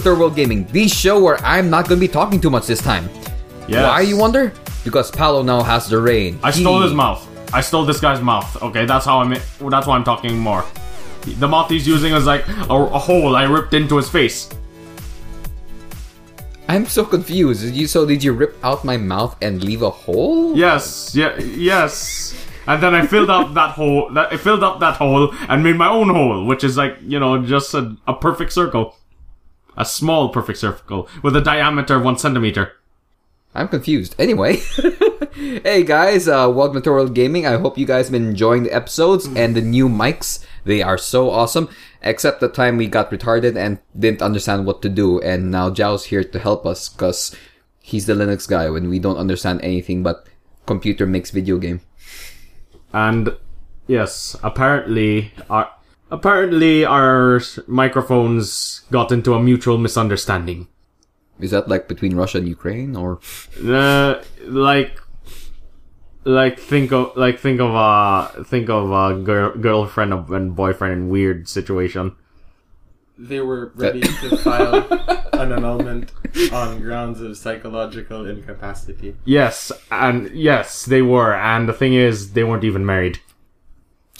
to Third World Gaming, the show where I'm not going to be talking too much this time. Yes. Why, you wonder? Because Paolo now has the reign. I stole his mouth. I stole this guy's mouth. Okay, that's how I'm. That's why I'm talking more. The mouth he's using is like a, a hole I ripped into his face. I'm so confused. Did you, so did you rip out my mouth and leave a hole? Yes, yeah, yes. And then I filled up that hole. That I filled up that hole and made my own hole, which is like you know just a, a perfect circle, a small perfect circle with a diameter of one centimeter. I'm confused. Anyway, hey guys, uh, welcome to World Gaming. I hope you guys have been enjoying the episodes and the new mics. They are so awesome. Except the time we got retarded and didn't understand what to do, and now Zhao's here to help us because he's the Linux guy when we don't understand anything but computer makes video game. And yes, apparently our apparently our microphones got into a mutual misunderstanding. Is that like between Russia and Ukraine, or Uh, like, like think of like think of a think of a girl, girlfriend and boyfriend in weird situation. They were ready to file an annulment on grounds of psychological incapacity. Yes, and yes, they were. And the thing is, they weren't even married.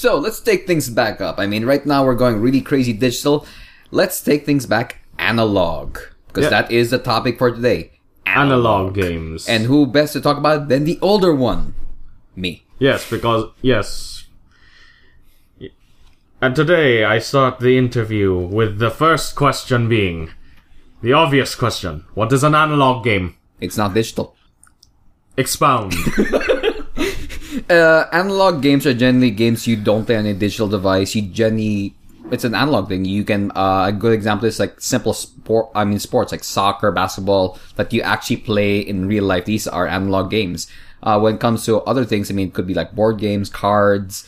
So let's take things back up. I mean, right now we're going really crazy digital. Let's take things back analog. Because Yeah. that is the topic for today. Analog games. And who best to talk about it than the older one? Me. Yes, because yes. And today I start the interview with the first question being the obvious question: What is an analog game? It's not digital. Expound. Uh, analog games are generally games you don't play on a digital device. You generally, it's an analog thing. You can, uh, a good example is like simple sport, I mean sports like soccer, basketball, that you actually play in real life. These are analog games. Uh, when it comes to other things, I mean, it could be like board games, cards,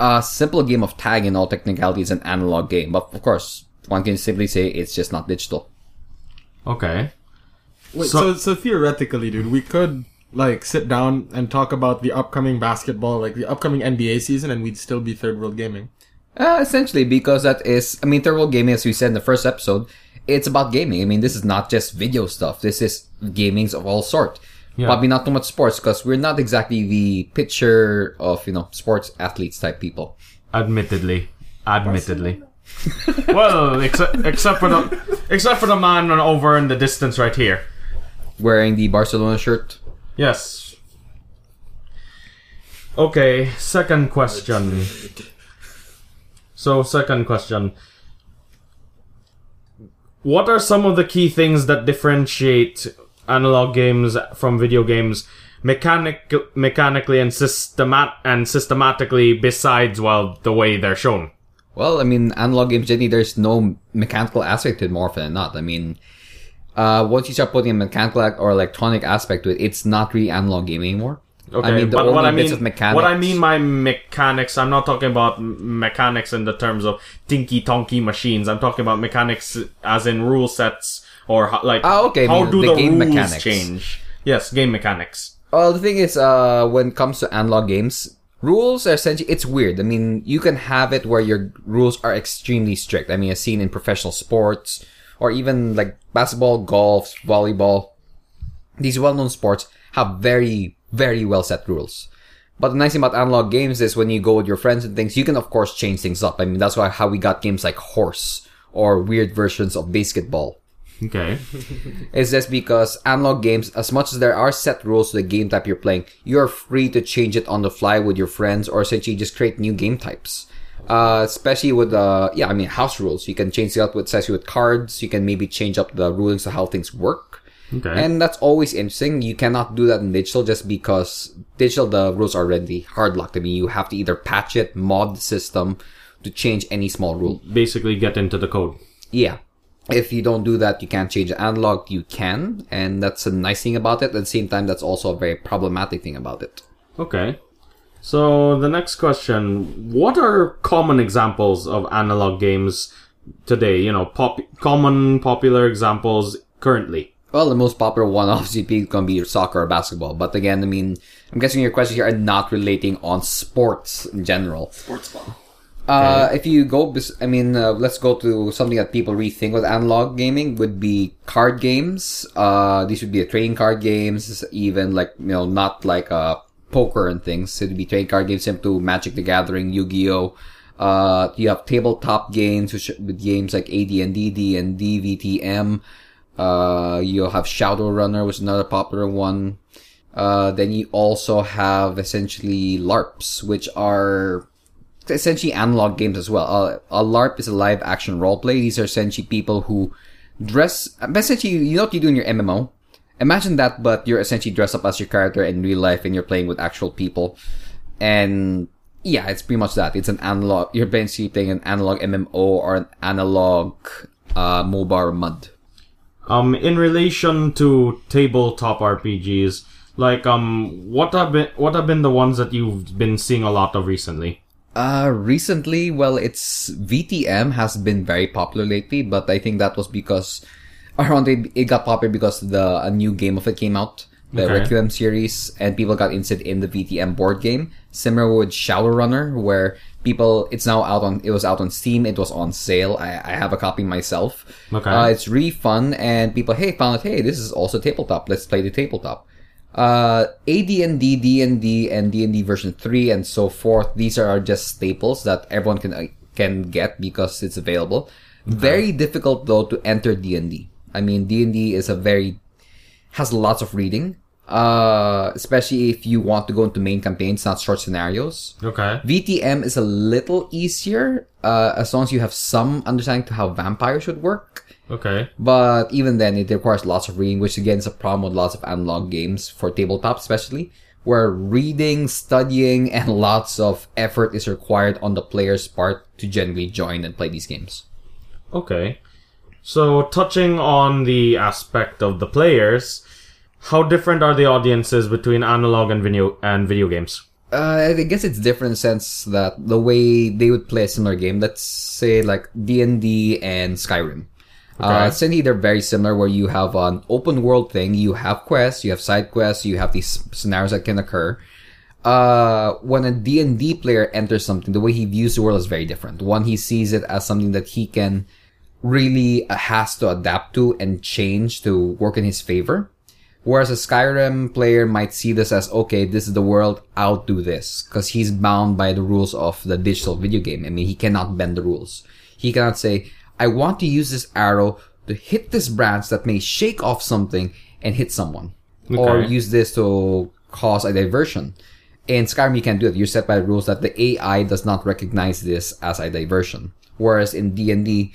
a simple game of tag in all technicality is an analog game. But of course, one can simply say it's just not digital. okay. Wait, So- so, so theoretically, dude, we could like sit down and talk about the upcoming basketball, like the upcoming NBA season, and we'd still be third world gaming. Uh, essentially, because that is, I mean, third world gaming, as we said in the first episode, it's about gaming. I mean, this is not just video stuff. This is gamings of all sort. Yeah. Probably not too much sports because we're not exactly the picture of you know sports athletes type people. Admittedly. Admittedly. well, except except for the except for the man over in the distance right here. Wearing the Barcelona shirt. Yes. Okay, second question. So, second question. What are some of the key things that differentiate analog games from video games mechanic mechanically and systemat and systematically besides well the way they're shown? Well, I mean, analog games generally there's no mechanical aspect to it more often than not. I mean, uh, once you start putting a mechanical or electronic aspect to it, it's not really analog game anymore. Okay, I mean, but what I mean, what I mean by mechanics, I'm not talking about mechanics in the terms of tinky tonky machines. I'm talking about mechanics as in rule sets or ho- like Ah, okay, I how mean, do the the, game rules mechanics. change? Yes, game mechanics. Well, the thing is, uh, when it comes to analog games, rules are essentially, it's weird. I mean, you can have it where your rules are extremely strict. I mean, I've seen in professional sports, or even like basketball, golf, volleyball. These well-known sports have very, very well set rules. But the nice thing about analog games is when you go with your friends and things, you can of course change things up. I mean, that's why how we got games like Horse, or weird versions of basketball. Okay. It's just because analog games, as much as there are set rules to the game type you're playing, you're free to change it on the fly with your friends or essentially just create new game types. Uh, especially with, uh, yeah, I mean, house rules. You can change it up with, especially with cards. You can maybe change up the rulings of how things work. Okay. And that's always interesting. You cannot do that in digital just because digital, the rules are already hard locked. I mean, you have to either patch it, mod the system to change any small rule. Basically, get into the code. Yeah. If you don't do that, you can't change the analog. You can, and that's a nice thing about it. At the same time, that's also a very problematic thing about it. Okay. So the next question: What are common examples of analog games today? You know, pop- common popular examples currently. Well, the most popular one obviously is gonna be soccer or basketball. But again, I mean, I'm guessing your questions here are not relating on sports in general. Sports ball. Uh, if you go, I mean, uh, let's go to something that people rethink with analog gaming would be card games. Uh, these would be a trading card games, even like you know, not like uh poker and things. It'd be trading card games similar to Magic the Gathering, Yu-Gi-Oh. Uh, you have tabletop games which with games like AD&D, D&D, VTM. Uh, you'll have Shadowrunner, which is another popular one. Uh, then you also have essentially LARPs, which are essentially analog games as well. Uh, a LARP is a live action role play. These are essentially people who dress, essentially, you know what you do in your MMO? Imagine that, but you're essentially dressed up as your character in real life and you're playing with actual people. And yeah, it's pretty much that. It's an analog, you're basically playing an analog MMO or an analog, uh, mobile mud. Um, in relation to tabletop RPGs, like um, what have been what have been the ones that you've been seeing a lot of recently? Uh, recently, well, it's VTM has been very popular lately, but I think that was because around it, it got popular because the a new game of it came out, the Okay. Requiem series, and people got interested in the VTM board game. Similar with Shadowrunner, where people it's now out on it was out on Steam, it was on sale. I, I have a copy myself. Okay. Uh, it's really fun, and people hey found out hey this is also tabletop. Let's play the tabletop. Uh, AD&D, D&D, and D&D version 3 and so forth. These are just staples that everyone can, uh, can get because it's available. Very difficult though to enter D&D. I mean, D&D is a very, has lots of reading. Uh, especially if you want to go into main campaigns, not short scenarios. Okay. VTM is a little easier, uh, as long as you have some understanding to how vampires should work. Okay. But even then, it requires lots of reading, which again is a problem with lots of analog games for tabletop, especially where reading, studying, and lots of effort is required on the player's part to generally join and play these games. Okay. So touching on the aspect of the players, how different are the audiences between analog and video and video games? Uh, I guess it's different in the sense that the way they would play a similar game, let's say like D and D and Skyrim. Uh, essentially, they're very similar. Where you have an open world thing, you have quests, you have side quests, you have these scenarios that can occur. Uh, when a D and D player enters something, the way he views the world is very different. One, he sees it as something that he can really uh, has to adapt to and change to work in his favor. Whereas a Skyrim player might see this as, okay, this is the world, I'll do this. Cause he's bound by the rules of the digital video game. I mean, he cannot bend the rules. He cannot say, I want to use this arrow to hit this branch that may shake off something and hit someone. Or use this to cause a diversion. In Skyrim, you can't do it. You're set by the rules that the AI does not recognize this as a diversion. Whereas in D&D,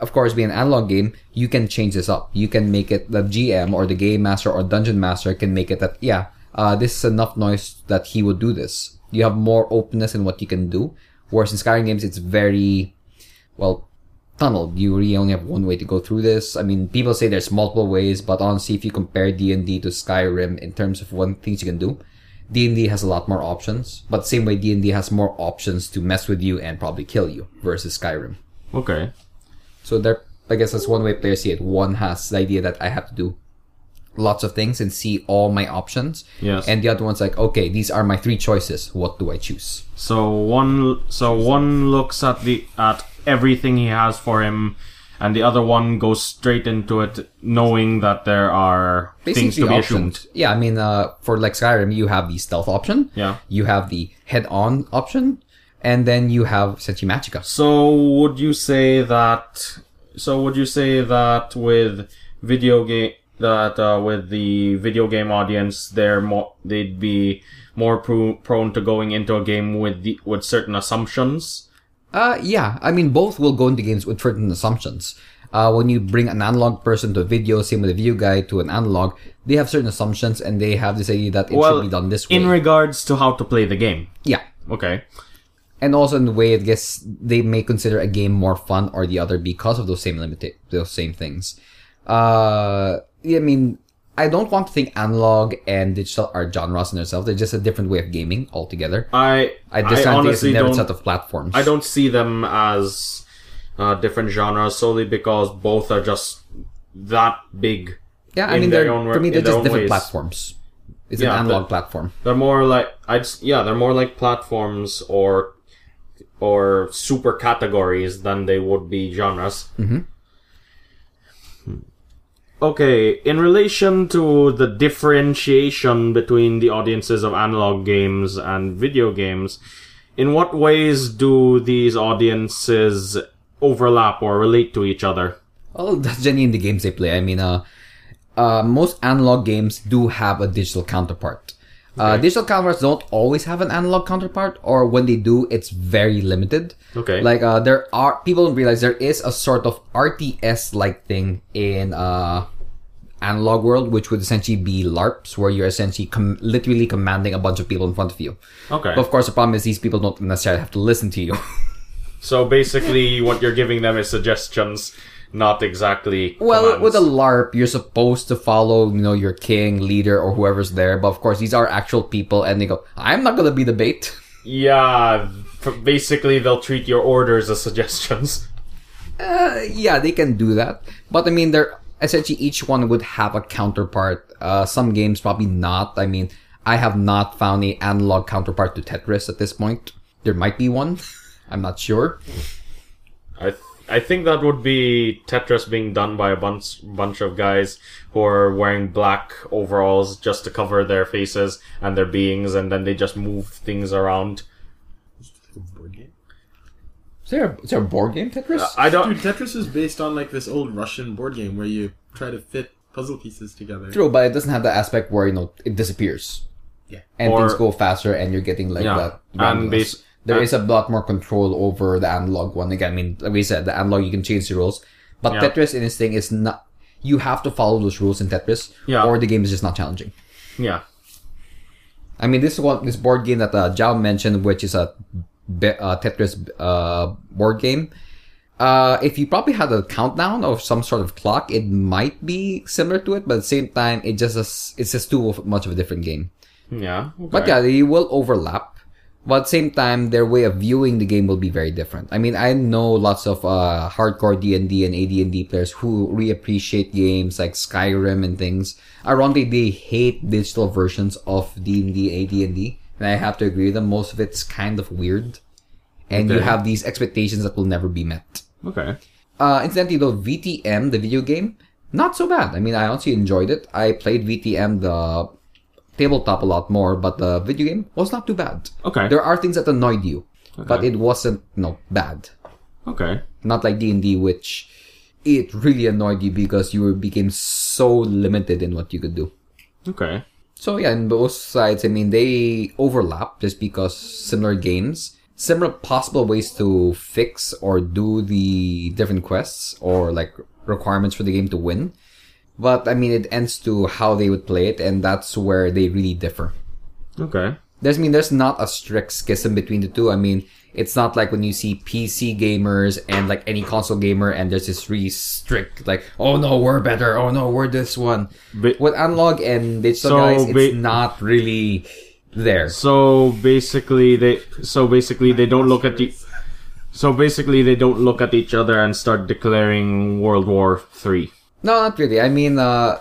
of course, being an analog game, you can change this up. You can make it the GM or the game master or dungeon master can make it that yeah, uh, this is enough noise that he would do this. You have more openness in what you can do. Whereas in Skyrim games, it's very well tunneled. You really only have one way to go through this. I mean, people say there's multiple ways, but honestly, if you compare D and D to Skyrim in terms of what things you can do, D and D has a lot more options. But same way, D and D has more options to mess with you and probably kill you versus Skyrim. Okay. So there, I guess that's one way players see it. One has the idea that I have to do lots of things and see all my options. Yes. And the other one's like, okay, these are my three choices. What do I choose? So one so one looks at the at everything he has for him and the other one goes straight into it knowing that there are things to be assumed. Yeah, I mean, uh, for like Skyrim, you have the stealth option. Yeah. You have the head-on option, and then you have essentially Magicka. So would you say that? So would you say that with video game that uh, with the video game audience, they're more they'd be more pro- prone to going into a game with the with certain assumptions. Uh, yeah. I mean, both will go into games with certain assumptions. Uh, when you bring an analog person to a video, same with a video guy to an analog, they have certain assumptions and they have this idea that it should be done this way. in regards to how to play the game. yeah. Okay. And also in the way I guess they may consider a game more fun or the other because of those same limita- those same things. Uh, yeah, I mean, I don't want to think analog and digital are genres in themselves. They're just a different way of gaming altogether. I I I, just I a honestly don't. set of platforms. I don't see them as uh, different genres solely because both are just that big. Yeah, I mean, they're own for me they're just different ways. platforms. It's Yeah, an analog platform. They're more like I'd yeah, they're more like platforms or or super categories than they would be genres. Mhm. Okay, in relation to the differentiation between the audiences of analog games and video games, in what ways do these audiences overlap or relate to each other? Well, that's generally in the games they play. I mean, uh, uh, most analog games do have a digital counterpart. Uh, Okay. digital counterparts don't always have an analog counterpart, or when they do, it's very limited. Okay. Like, uh, there are people don't realize there is a sort of RTS like thing in uh, analog world, which would essentially be LARPs, where you're essentially com- literally commanding a bunch of people in front of you. Okay. But of course, the problem is these people don't necessarily have to listen to you. So basically, what you're giving them is suggestions, not exactly. Well, commands. with a LARP, you're supposed to follow, you know, your king, leader, or whoever's there. But of course, these are actual people, and they go, "I'm not gonna be the bait." Yeah, basically they'll treat your orders as suggestions. Uh, yeah, they can do that. But I mean, they're essentially each one would have a counterpart. Uh, some games probably not. I mean, I have not found a analog counterpart to Tetris at this point. There might be one. I'm not sure. I th- I think that would be Tetris being done by a bunch bunch of guys who are wearing black overalls just to cover their faces and their beings, and then they just move things around. Is there a, is there a board game Tetris? I don't. Dude, Tetris is based on like this old Russian board game where you try to fit puzzle pieces together. True, but it doesn't have the aspect where you know it disappears. Yeah. and Or- things go faster, and you're getting like Yeah, that. and randomness. base- there and- is a lot more control over the analog one. Again, I mean, like we said, the analog you can change the rules, but Yeah. Tetris in this thing is not. You have to follow those rules in Tetris, Yeah. or the game is just not challenging. Yeah. I mean, this one, this board game that uh, Jao mentioned, which is a be- uh, Tetris uh, board game. Uh, if you probably had a countdown or some sort of clock, it might be similar to it, but at the same time, it just is, it's just too much of a different game. Yeah. But yeah, they will overlap. But at the same time, their way of viewing the game will be very different. I mean, I know lots of uh, hardcore D and D and AD&D players who really appreciate games like Skyrim and things. Ironically, they hate digital versions of D&D, AD&D, and I have to agree with them. Most of it's kind of weird, and you have these expectations that will never be met. Okay. Uh, incidentally, though, VTM, the video game, not so bad. I mean, I honestly enjoyed it. I played VTM, the tabletop, a lot more, but the video game was not too bad. Okay. There are things that annoyed you, but it wasn't, no, bad. Okay. Not like D&D, which it really annoyed you because you became so limited in what you could do. Okay. So yeah, in both sides, I mean, they overlap just because similar games, similar possible ways to fix or do the different quests or like requirements for the game to win. But I mean, it ends to how they would play it, and that's where they really differ. Okay. There's, I mean, there's not a strict schism between the two. I mean, it's not like when you see PC gamers and like any console gamer, and there's this really strict, like, oh no, we're better. Oh no, we're this one. Ba- With analog and digital So, guys, it's ba- not really there. So basically, they so basically they don't look at the. So basically, they don't look at each other and start declaring World War Three. No, not really. I mean, uh,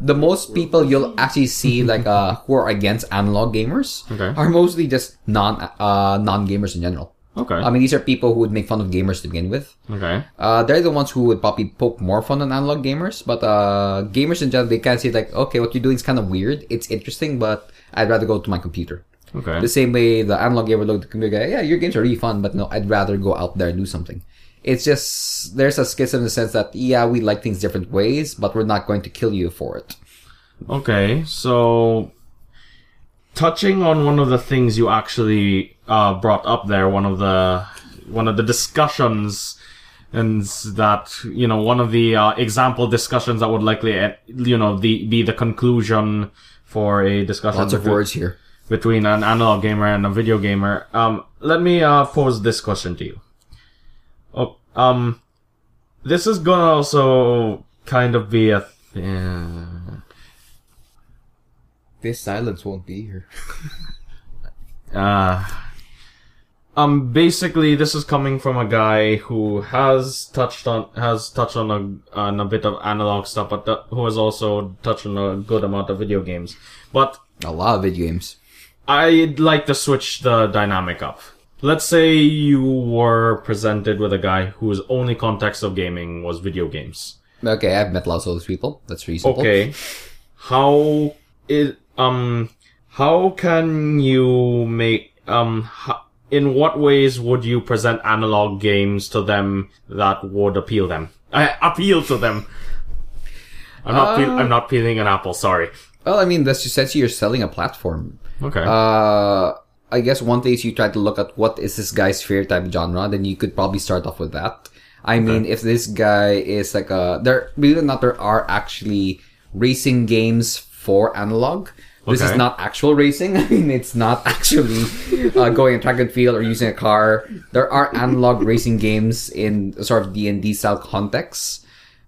the most people you'll actually see like uh who are against analog gamers Okay. are mostly just non uh non gamers in general. Okay. I mean, these are people who would make fun of gamers to begin with. okay. Uh, they're the ones who would probably poke more fun on analog gamers, but uh, gamers in general, they kind of say like, okay, what you're doing is kind of weird. It's interesting, but I'd rather go to my computer. Okay. The same way the analog gamer look at the computer guy, yeah, your games are really fun, but no, I'd rather go out there and do something. It's just, there's a schism in the sense that, yeah, we like things different ways, but we're not going to kill you for it. Okay, so touching on one of the things you actually uh, brought up there, one of the one of the discussions, and that you know one of the uh, example discussions that would likely eh, you know the be the conclusion for a discussion Lots of between- words here. between an analog gamer and a video gamer. Um, let me uh, pose this question to you. Oh, um, this is gonna also kind of be a. Th- This silence won't be here. Uh, um, basically, this is coming from a guy who has touched on has touched on a on a bit of analog stuff, but th- who has also touched on a good amount of video games. But A lot of video games. I'd like to switch the dynamic up. Let's say you were presented with a guy whose only context of gaming was video games. Okay, I've met lots of those people. That's reasonable. Okay, how is um how can you make um ho- in what ways would you present analog games to them that would appeal them? Uh, appeal to them. I'm not. peel- I'm not peeling an apple. Sorry. Well, I mean, that's essentially you're selling a platform. Okay. Uh, I guess one thing is you try to look at what is this guy's favorite type genre, then you could probably start off with that. I mean, if this guy is like a, there, believe it or not, there are actually racing games for analog. This is not actual racing. I mean, it's not actually uh, going a track and field or using a car. There are analog racing games in sort of D and D style contexts.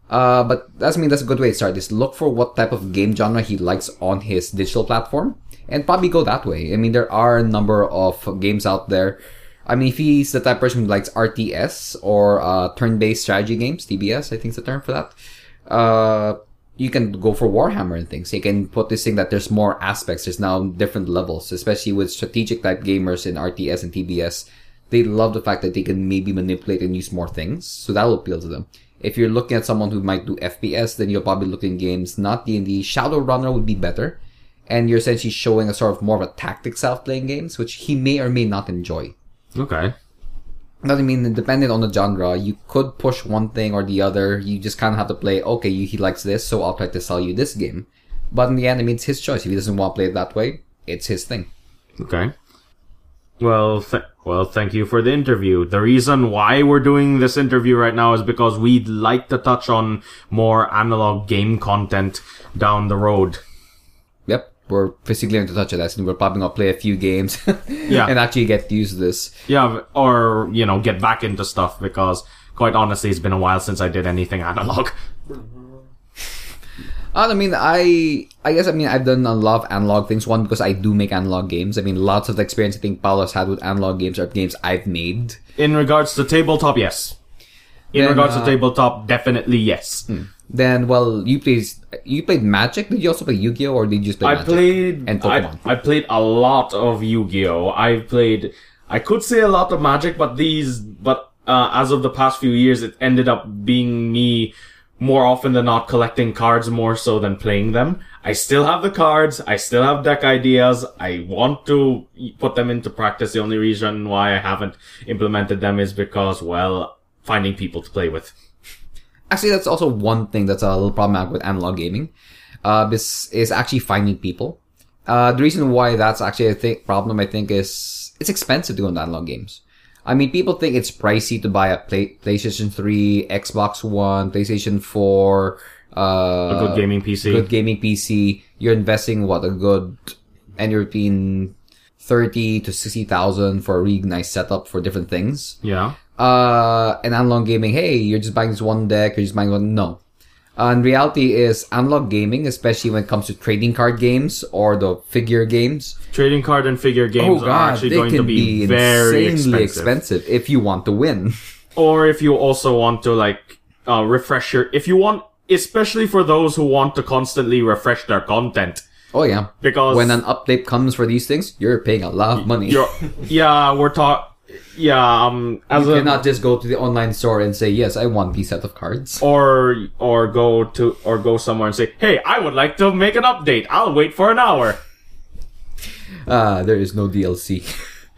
Uh, but that's I mean that's a good way to start. Is look for what type of game genre he likes on his digital platform, and probably go that way. I mean, there are a number of games out there. I mean, if he's the type of person who likes RTS or uh, turn-based strategy games, TBS, I think is the term for that. Uh, you can go for Warhammer and things. You can put this thing that there's more aspects. There's now different levels, especially with strategic type gamers in RTS and TBS. They love the fact that they can maybe manipulate and use more things, so that'll appeal to them. If you're looking at someone who might do FPS, then you're probably looking at games not D&D. Shadowrunner would be better, and you're essentially showing a sort of more of a tactic self playing games, which he may or may not enjoy. okay. But I mean, depending on the genre, you could push one thing or the other. You just kind of have to play, okay, you, he likes this, so I'll try to sell you this game. But in the end, I mean, it's his choice. If he doesn't want to play it that way, it's his thing. Okay. Well, th- well, thank you for the interview. The reason why we're doing this interview right now is because we'd like to touch on more analog game content down the road. We're physically going to touch on that, and we're probably going to play a few games Yeah. and actually get used to this. Yeah, or, you know, get back into stuff because quite honestly, it's been a while since I did anything analog. Uh, I mean, I I guess I mean I've done a lot of analog things. One because I do make analog games. I mean, lots of the experience I think Paolo has had with analog games are games I've made. In regards to tabletop, yes. In Then, regards uh, to tabletop, definitely yes. Then, well, you played you played Magic. Did you also play Yu-Gi-Oh, or did you just play I Magic? played and I, I played a lot of Yu-Gi-Oh. I played I could say a lot of Magic, but these but uh, as of the past few years, it ended up being me more often than not collecting cards more so than playing them. I still have the cards. I still have deck ideas. I want to put them into practice. The only reason why I haven't implemented them is because, well, finding people to play with. Actually, that's also one thing that's a little problematic with analog gaming. Uh, this is actually finding people. Uh, the reason why that's actually a th- problem, I think, is it's expensive to go into analog games. I mean, people think it's pricey to buy a play- PlayStation 3, Xbox One, PlayStation 4, uh, A good gaming PC. good gaming PC. You're investing what a good anywhere between thirty to sixty thousand for a really nice setup for different things Yeah. Uh, and analog gaming, hey, you're just buying this one deck, you're just buying one. No. Uh, in reality is analog gaming, especially when it comes to trading card games or the figure games. Trading card and figure games are actually Oh, they going to be, be very insanely expensive. expensive if you want to win. Or if you also want to like uh, refresh your, if you want, especially for those who want to constantly refresh their content, Oh yeah, because when an update comes for these things, you're paying a lot of money. yeah, we're talk, yeah, um, as you a cannot just go to the online store and say, "Yes, I want these set of cards." or or go to or go somewhere and say, hey, I would like to make an update. I'll wait for an hour. Uh, there is no DLC.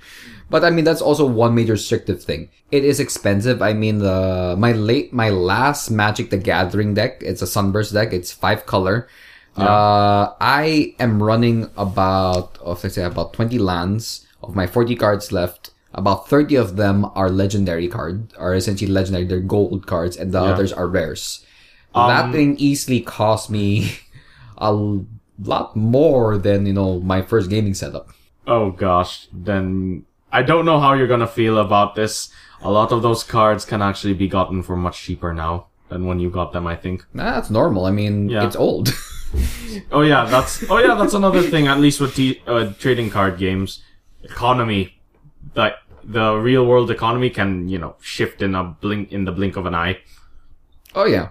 but I mean, that's also one major restrictive thing. It is expensive. I mean, the my late my last Magic the Gathering deck. It's a Sunburst deck. It's five color. Uh, I am running about, oh, let's say about twenty lands of my forty cards left. About thirty of them are legendary card, are essentially legendary. They're gold cards, and the others are rares. that thing easily cost me a lot more than you know my first gaming setup. Oh gosh, then I don't know how you're gonna feel about this. A lot of those cards can actually be gotten for much cheaper now than when you got them, I think. Nah, that's normal. I mean, Yeah. it's old. Oh yeah, that's oh yeah, that's another thing. At least with t- uh, trading card games, economy, like the real world economy can you know shift in a blink in the blink of an eye. oh yeah.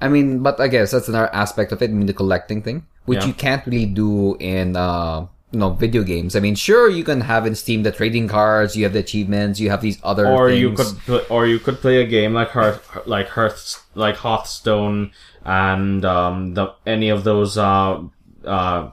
I mean, but I guess that's another aspect of it. I mean, the collecting thing, which Yeah. you can't really do in uh, you know video games. I mean, sure you can have in Steam the trading cards, you have the achievements, you have these other or things. you could pl- or you could play a game like Hearth like Hearth like Hearthstone and um the any of those uh uh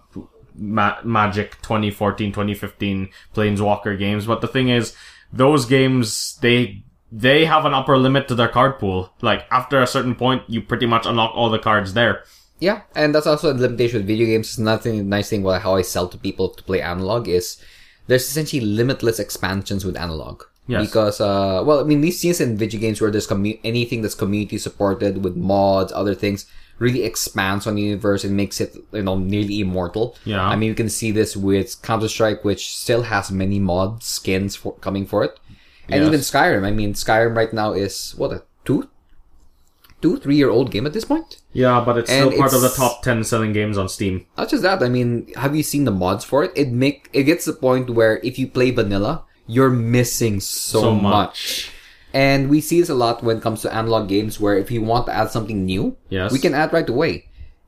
Ma- Magic 2014 2015 Planeswalker games but the thing is those games they they have an upper limit to their card pool like after a certain point you pretty much unlock all the cards there Yeah, and that's also a limitation with video games. Nothing nice thing about how I sell to people to play analog is there's essentially limitless expansions with analog. Yes. Because, uh, well, I mean, we've seen this in video games where there's commu- anything that's community supported with mods, other things, really expands on the universe and makes it, you know, nearly immortal. Yeah. I mean, you can see this with Counter Strike, which still has many mods, skins for, coming for it, and Yes. even Skyrim. I mean, Skyrim right now is what a two, two, three year old game at this point. yeah but it's still And part of the top 10 selling games on Steam Not just that, I mean, have you seen the mods for it? It make it gets to the point where if you play vanilla, you're missing so, So much. much. And we see this a lot when it comes to analog games where if you want to add something new, Yes. we can add right away.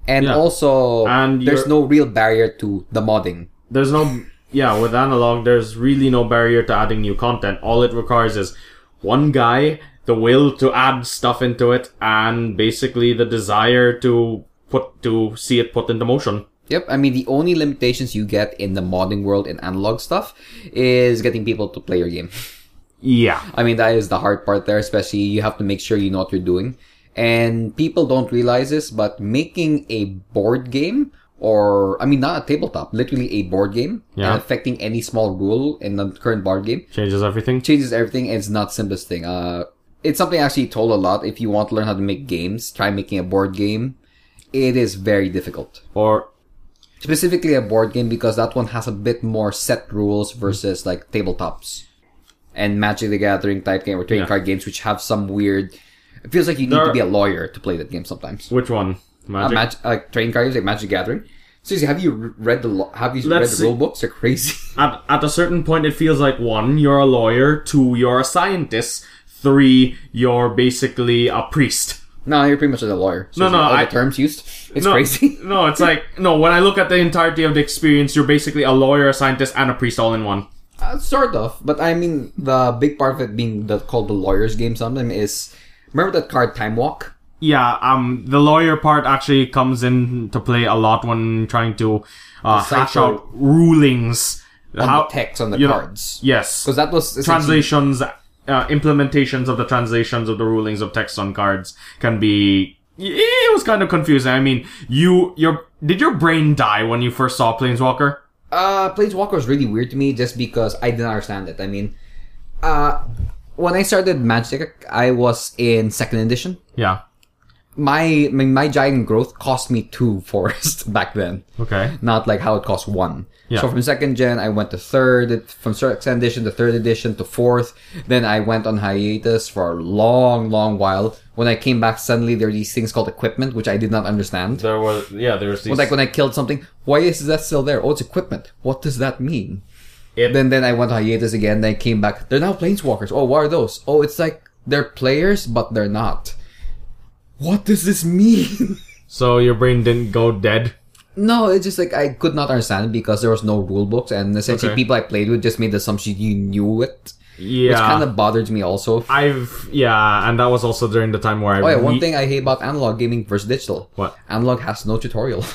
And Yeah. also And there's no real barrier to the modding. there's no yeah with analog there's really no barrier to adding new content all it requires is one guy the will to add stuff into it and basically the desire to put to see it put into motion Yep, I mean the only limitations you get in the modding world in analog stuff is getting people to play your game. yeah I mean, that is the hard part there, especially you have to make sure you know what you're doing. And people don't realize this, but making a board game, or, I mean, not a tabletop, literally a board game, Yeah. and affecting any small rule in the current board game, changes everything changes everything, and it's not the simplest thing. Uh, it's something I actually told a lot. If you want to learn how to make games, try making a board game. It is very difficult. or Specifically a board game because that one has a bit more set rules versus like tabletops and Magic the Gathering type game or trading Yeah. card games which have some weird. It feels like you need There to be a lawyer to play that game sometimes. which one Uh, magic Mag- like trading card games like Magic the Gathering. Seriously, have you read the lo- have you Let's read the rule books? They're crazy. at, at a certain point it feels like one you're a lawyer two you're a scientist three you're basically a priest no, you're pretty much a lawyer. No, no, Seriously, all I- the terms used. It's no, crazy. no, it's like no. When I look at the entirety of the experience, you're basically a lawyer, a scientist, and a priest all in one. Uh, sort of, but I mean the big part of it being the called the lawyer's game. Sometimes is remember that card Time Walk. Yeah, um, the lawyer part actually comes into play a lot when trying to uh, hash out rulings. on How- the text on the you know, cards. Yes, Because that was translations, uh, implementations of the translations of the rulings of text on cards can be. It was kind of confusing. I mean, you, your, did your brain die when you first saw Planeswalker? Uh, Planeswalker was really weird to me just because I didn't understand it. I mean, uh, when I started Magic, I was in second edition. Yeah. My my, my giant growth cost me two forests back then, Okay. not like how it cost one. Yeah. So from second gen, I went to third. From second edition to third edition to fourth. Then I went on hiatus for a long, long while. When I came back, suddenly there are these things called equipment, which I did not understand. There was, yeah, there was these. Like when I killed something, why is that still there? Oh, it's equipment. What does that mean? It- then then I went on hiatus again. Then I came back. They're now planeswalkers. Oh, what are those? Oh, it's like they're players, but they're not. What does this mean? so your brain didn't go dead. No, it's just like I could not understand it because there was no rule books, and essentially Okay. people I played with just made the assumption you knew it, Yeah. which kind of bothered me also. I've yeah, and that was also during the time where I Oh yeah, one thing I hate about analog gaming versus digital. What? Analog has no tutorial.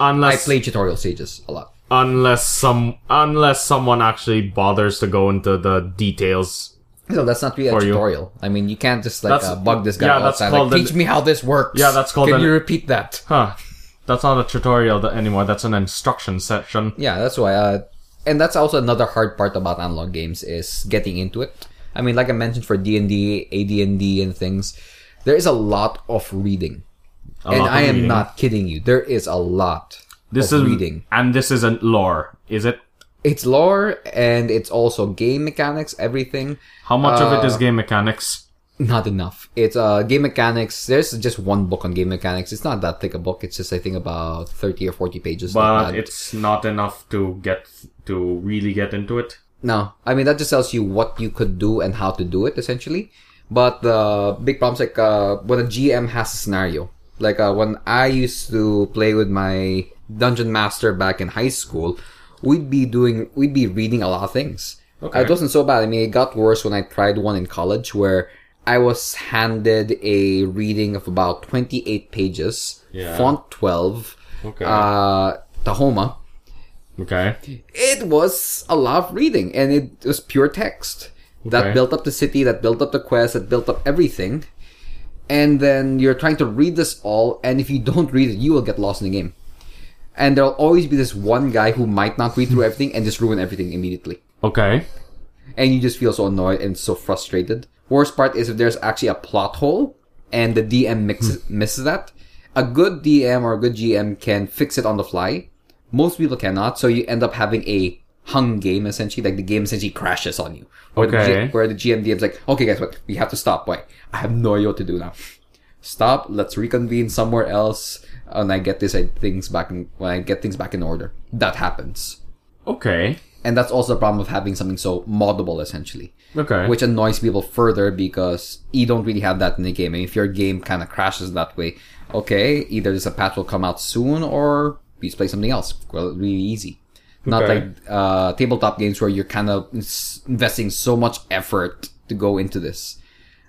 unless I play tutorial stages a lot. unless some unless someone actually bothers to go into the details. No, that's not really a For you. tutorial. I mean, you can't just like uh, bug this guy yeah, all the that's time. called Like, an- teach me how this works. Yeah, that's called Can an- you repeat that? Huh. That's not a tutorial anymore. That's an instruction section. Yeah, that's why. Uh, and that's also another hard part about analog games is getting into it. I mean, like I mentioned for D and D, AD&D, and things, there is a lot of reading, A and of I am reading. not kidding you. There is a lot This of is reading. and this isn't lore, is it? It's lore and it's also game mechanics. Everything. How much of it is Uh, game mechanics? Not enough. It's uh game mechanics. There's just one book on game mechanics. It's not that thick a book. It's just I think about thirty or forty pages. But it's not enough to get to really get into it. No, I mean that just tells you what you could do and how to do it essentially. But the big problems like uh, when a GM has a scenario, like uh, when I used to play with my dungeon master back in high school, we'd be doing, we'd be reading a lot of things. Okay. It wasn't so bad. I mean, it got worse when I tried one in college where I was handed a reading of about 28 pages, Yeah. font 12, Okay. uh, Tahoma. Okay. It was a lot of reading and it was pure text that Okay. built up the city, that built up the quest, that built up everything. And then you're trying to read this all, and if you don't read it, you will get lost in the game. And there'll always be this one guy who might not read through everything and just ruin everything immediately. Okay. And you just feel so annoyed and so frustrated. Worst part is if there's actually a plot hole and the DM mixes, hmm. misses that. A good DM or a good GM can fix it on the fly. Most people cannot, so you end up having a hung game essentially. Like the game essentially crashes on you. Where the, Okay. G- where the GM DM's like, okay, guess what? We have to stop. Why? I have no idea what to do now. Stop. Let's reconvene somewhere else, and I get this uh, things back in when I get things back in order. That happens, Okay. and that's also the problem of having something so moddable essentially Okay. which annoys people further because you don't really have that in the game. And if your game kind of crashes that way, okay, either this a patch will come out soon or you just play something else. Well, it's really easy. Not Okay. like uh, tabletop games where you're kind of investing so much effort to go into this.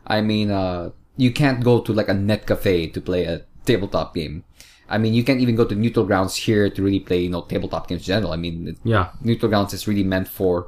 I mean, uh, you can't go to like a net cafe to play a tabletop game. I mean, you can't even go to neutral grounds here to really play, you know, tabletop games in general. I mean, it- yeah. neutral grounds is really meant for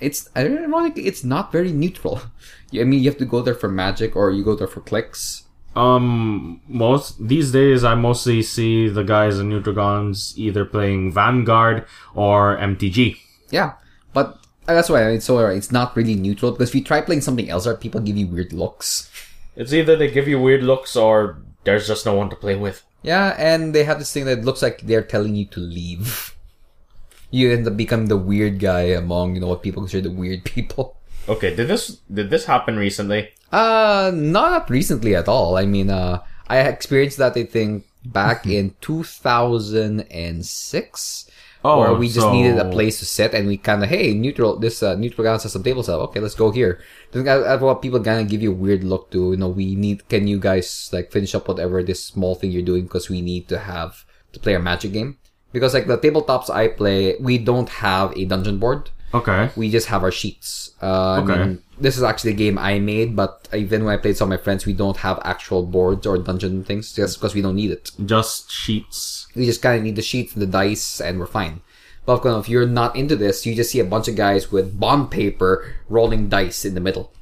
it's ironically it's not very neutral i mean you have to go there for magic or you go there for Clix Um, most these days, I mostly see the guys in neutral grounds either playing Vanguard or MTG. yeah but that's why it's so it's not really neutral because if you try playing something else right people give you weird looks It's either they give you weird looks or there's just no one to play with. yeah and they have this thing that looks like they're telling you to leave you end up becoming the weird guy among you know what people consider the weird people Okay, did this did this happen recently? Uh, not recently at all. I mean, uh, I experienced that, I think, back in 2006. Oh, where we just so- needed a place to sit and we kind of, hey, neutral, this, uh, neutral grounds has some table set. Okay, let's go here. Then I, I want people kind of give you a weird look to, you know, we need, can you guys, like, finish up whatever this small thing you're doing because we need to have, to play a magic game. Because, like, the tabletops I play, we don't have a dungeon board Okay. we just have our sheets. Uh, Okay. This is actually a game I made, but even when I played some of my friends, we don't have actual boards or dungeon things just because we don't need it. Just sheets. We just kind of need the sheets and the dice, and we're fine. But if you're not into this, you just see a bunch of guys with bond paper rolling dice in the middle.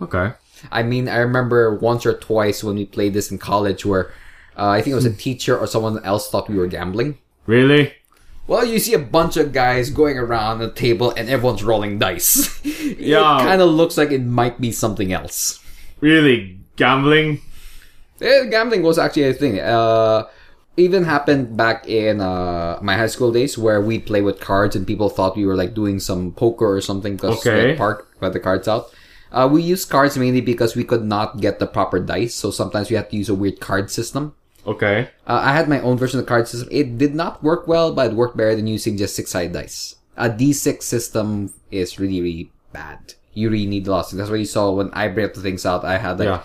Okay. I mean, I remember once or twice when we played this in college where uh, I think it was a teacher or someone else thought we were gambling. Really? Well, you see a bunch of guys going around the table and everyone's rolling dice. Yeah. It kind of looks like it might be something else. Really? Gambling? Eh, gambling was actually a thing. Uh, even happened back in uh, my high school days where we play with cards and people thought we were like doing some poker or something because Okay. we park got the cards out. Uh, we used cards mainly because we could not get the proper dice, so sometimes we had to use a weird card system. Okay. Uh, I had my own version of the card system. It did not work well, but it worked better than using just six sided dice. A D6 system is really, really bad. You really need lots. That's what you saw when I up the things out. I had like Yeah.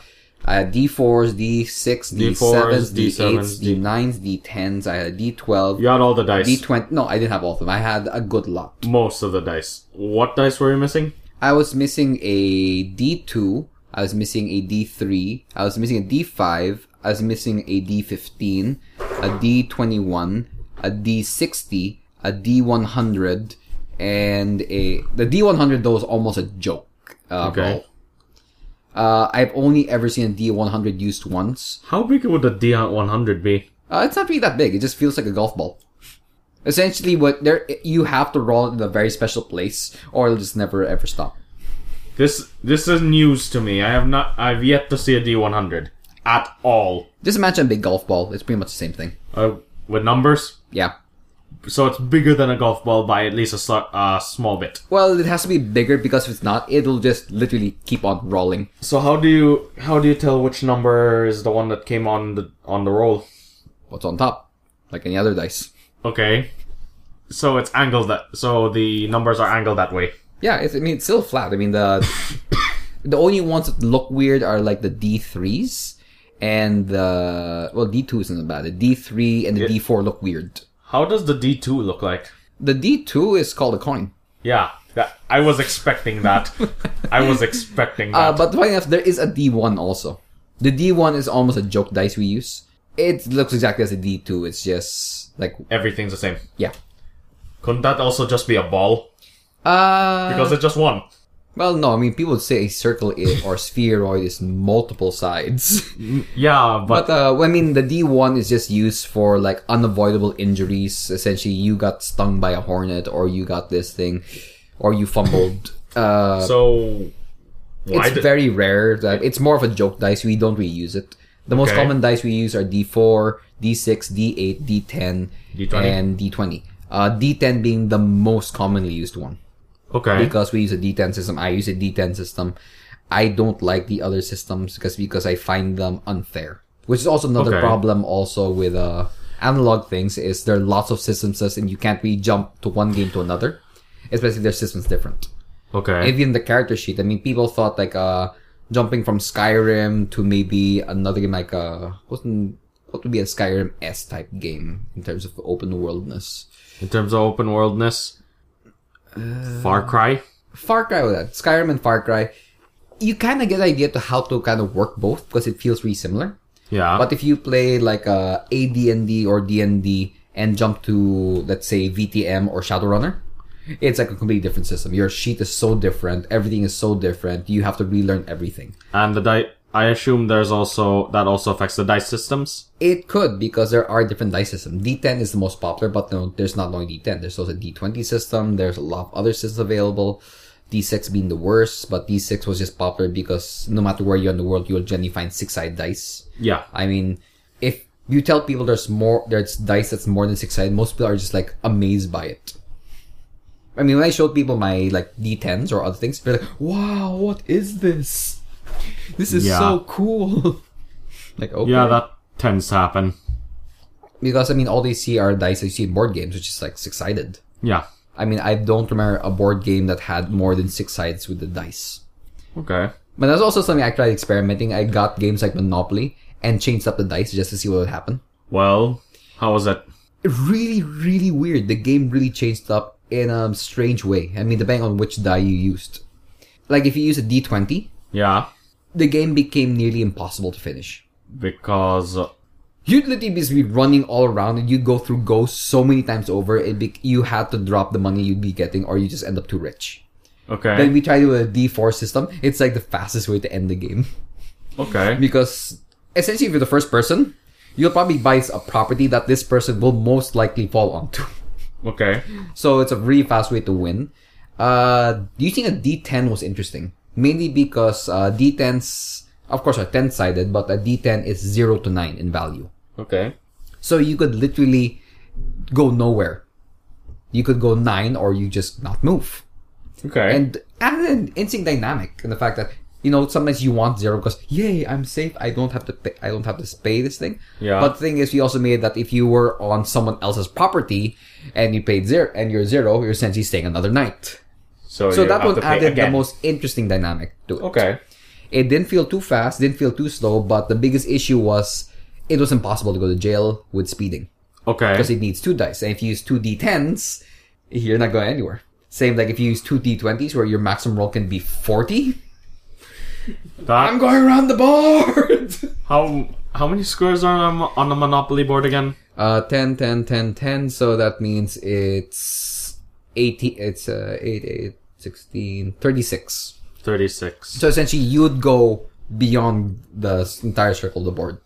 I had D4s, D6, D7s, D4s, D8s, D7s, D9s, D10s. I had D12. You had all the dice. D20. No, I didn't have all of them. I had a good lot. Most of the dice. What dice were you missing? I was missing a D2. I was missing a D3. I was missing a D5. I was missing a D15, a D21, a D60, a D100, and a the D100 though was almost a joke. Uh, Okay. Uh, I've only ever seen a D100 used once. How big would the D100 be? Uh, it's not really that big. It just feels like a golf ball. Essentially, what there you have to roll it in a very special place, or it'll just never ever stop. This this is news to me. I have not. I've yet to see a D100 at all. Just imagine a big golf ball. It's pretty much the same thing. Uh, with numbers, Yeah. so it's bigger than a golf ball by at least a sli- uh, small bit. Well, it has to be bigger because if it's not, it'll just literally keep on rolling. So how do you how do you tell which number is the one that came on the on the roll? What's on top? Like any other dice. Okay, so it's angled that so the numbers are angled that way. Yeah, it's, I mean, it's still flat. I mean, the the only ones that look weird are like the D3s and the, well, D2 isn't bad. The D3 and the Yeah. D4 look weird. How does the D2 look like? The D2 is called a coin. Yeah, that, I was expecting that. I was expecting that. Uh, but funny enough, there is a D1 also. The D1 is almost a joke dice we use. It looks exactly as a D2. It's just like Everything's the same. yeah. Couldn't that also just be a ball? Uh, Because it's just one. Well, no. I mean, people would say a circle is, or spheroid is multiple sides. Yeah, but, But uh, I mean, the D1 is just used for like unavoidable injuries. Essentially, you got stung by a hornet, or you got this thing, or you fumbled. Uh, so it's did, very rare. That it's more of a joke dice. We don't really use it. The most Okay. common dice we use are D4, D6, D8, D10, D20? and D20. Uh, D10 being the most commonly used one okay? because we use a D10 system. I use a D10 system. I don't like the other systems because because I find them unfair. Which is also another Okay. problem also with uh analog things is there are lots of systems and you can't really jump to one game to another, especially if their systems different. okay. Even the character sheet. I mean, people thought like uh jumping from Skyrim to maybe another game like uh wasn't what would be a Skyrim S type game in terms of open worldness. In terms of open worldness, Uh, Far Cry. Far Cry with that. Skyrim and Far Cry, you kind of get an idea to how to kind of work both because it feels really similar. Yeah. But if you play like uh, a AD&D or D&D and jump to let's say VTM or Shadowrunner, it's like a completely different system. Your sheet is so different. Everything is so different. You have to relearn everything. and the die. I assume there's also that also affects the dice systems. It could because there are different dice systems. D10 is the most popular, but no, there's not only D10. There's also D20 system. There's a lot of other systems available. D6 being the worst, but D6 was just popular because no matter where you're in the world, you'll generally find six-sided dice. Yeah. I mean, if you tell people there's more, there's dice that's more than six-sided, most people are just like amazed by it. I mean, when I showed people my like D10s or other things, they're like, "Wow, what is this? This is Yeah. so cool." like, okay, Yeah, that tends to happen. because I mean, all they see are dice they see in board games, which is like six sided. Yeah. I mean, I don't remember a board game that had more than six sides with the dice. Okay. But that's also something I tried experimenting. I got games like Monopoly and changed up the dice just to see what would happen. Well, how was it? Really, really weird. The game really changed up in a strange way. I mean, depending on which die you used. Like if you use a D20, Yeah. The game became nearly impossible to finish. Because uh, You'd literally just be running all around and you'd go through ghosts so many times over. It be- you had to drop the money you'd be getting or you just end up too rich. okay. Then we try to do a D4 system. It's like the fastest way to end the game. okay. Because essentially, if you're the first person, you'll probably buy a property that this person will most likely fall onto. Okay. So it's a really fast way to win. Uh, using a D10 was interesting. Mainly because uh, D10s, of course, are 10 sided, but a D10 is 0 to 9 in value. Okay. So you could literally go nowhere. You could go 9 or you just not move. Okay. and add an interesting dynamic in the fact that you know sometimes you want zero because yay I'm safe I don't have to pay I don't have to pay this thing Yeah. but the thing is we also made that if you were on someone else's property and you paid zero and you're zero you're essentially staying another night so so that one added the most interesting dynamic to it Okay. it didn't feel too fast didn't feel too slow but the biggest issue was it was impossible to go to jail with speeding Okay. because it needs two dice. And if you use two d10s, you're not going anywhere. Same like if you use two d20s where your maximum roll can be 40. That, I'm going around the board! how how many squares are on, on the Monopoly board again? uh, 10, 10, 10, 10. So that means it's 80, it's uh, 8, 8, 16, 36. Thirty six. So essentially you'd go beyond the entire circle of the board.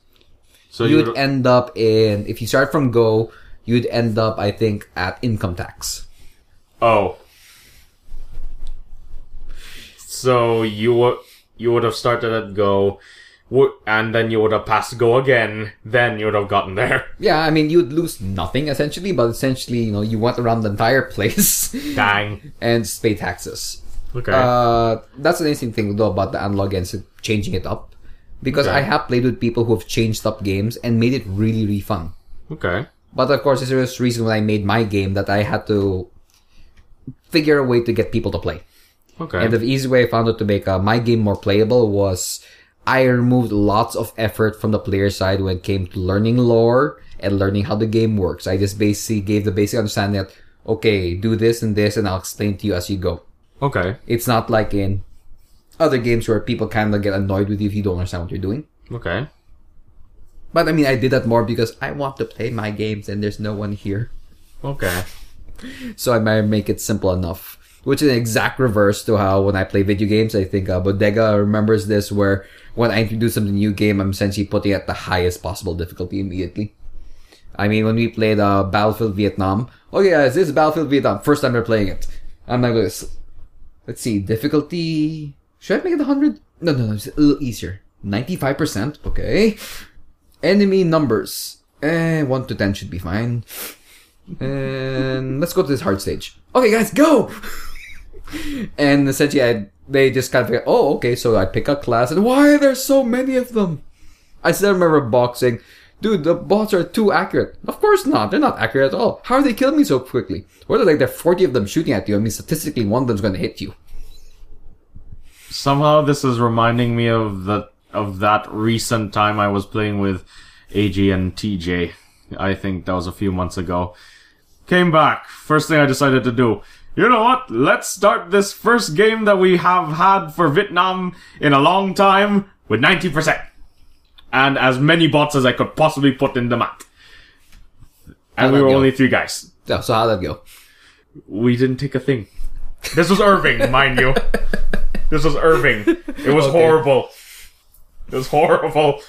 So you You'd end up in, if you start from go, you'd end up, I think, at income tax. oh. So you would you would have started at go, and then you would have passed go again. Then you would have gotten there. Yeah, I mean, you'd lose nothing essentially, but essentially, you know, you went around the entire place Dang. and just pay taxes. Okay. Uh, that's an interesting thing though about the analog games, changing it up. Because Okay. I have played with people who have changed up games and made it really, really fun. okay. But of course, there's a reason when I made my game that I had to figure a way to get people to play. Okay. And the easy way I found out to make uh, my game more playable was I removed lots of effort from the player side when it came to learning lore and learning how the game works. I just basically gave the basic understanding that okay, do this and this, and I'll explain to you as you go. Okay. It's not like in other games where people kind of get annoyed with you if you don't understand what you're doing. Okay. But I mean, I did that more because I want to play my games and there's no one here. Okay. So I might make it simple enough. Which is an exact reverse to how when I play video games, I think uh, Bodega remembers this where when I introduce some new game, I'm essentially putting it at the highest possible difficulty immediately. I mean, when we played uh, Battlefield Vietnam, oh yeah, this is Battlefield Vietnam, first time we're playing it. I'm like this. Let's see, difficulty. Should I make it 100? No, no, no, it's a little easier. 95%, okay. Enemy numbers. Eh, 1 to 10 should be fine. And let's go to this hard stage. Okay, guys, go! And essentially, I, they just kind of figure, oh, okay, so I pick a class, and why are there so many of them? I still remember boxing. Dude, the bots are too accurate. Of course not. They're not accurate at all. How are they killing me so quickly? Or they're like there are 40 of them shooting at you. I mean, statistically, one of them's going to hit you. Somehow this is reminding me of the of that recent time I was playing with AG and TJ. I think that was a few months ago. Came back. First thing I decided to do. You know what? Let's start this first game that we have had for Vietnam in a long time with 90%. And as many bots as I could possibly put in the map. And How'd we were only three guys. So, so how'd that go? We didn't take a thing. This was Irving, mind you. This was Irving. It was Okay. horrible. It was horrible.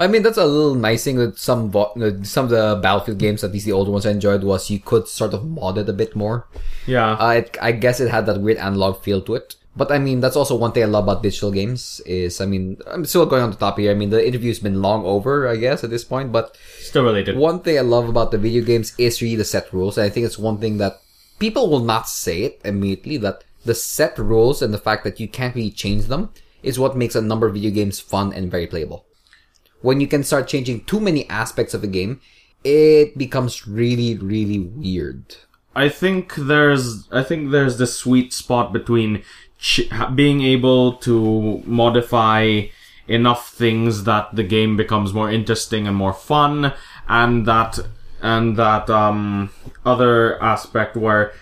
I mean, that's a little nice thing with some vo- some of the Battlefield games, at least the older ones I enjoyed, was you could sort of mod it a bit more. Yeah. Uh, it, I guess it had that weird analog feel to it. But I mean, that's also one thing I love about digital games is, I mean, I'm still going on the top here. I mean, the interview's been long over, I guess, at this point. But Still related. one thing I love about the video games is really the set rules. And I think it's one thing that people will not say it immediately that the set rules and the fact that you can't really change them is what makes a number of video games fun and very playable. When you can start changing too many aspects of the game, it becomes really, really weird. I think there's I think there's this sweet spot between ch- being able to modify enough things that the game becomes more interesting and more fun and that and that um other aspect where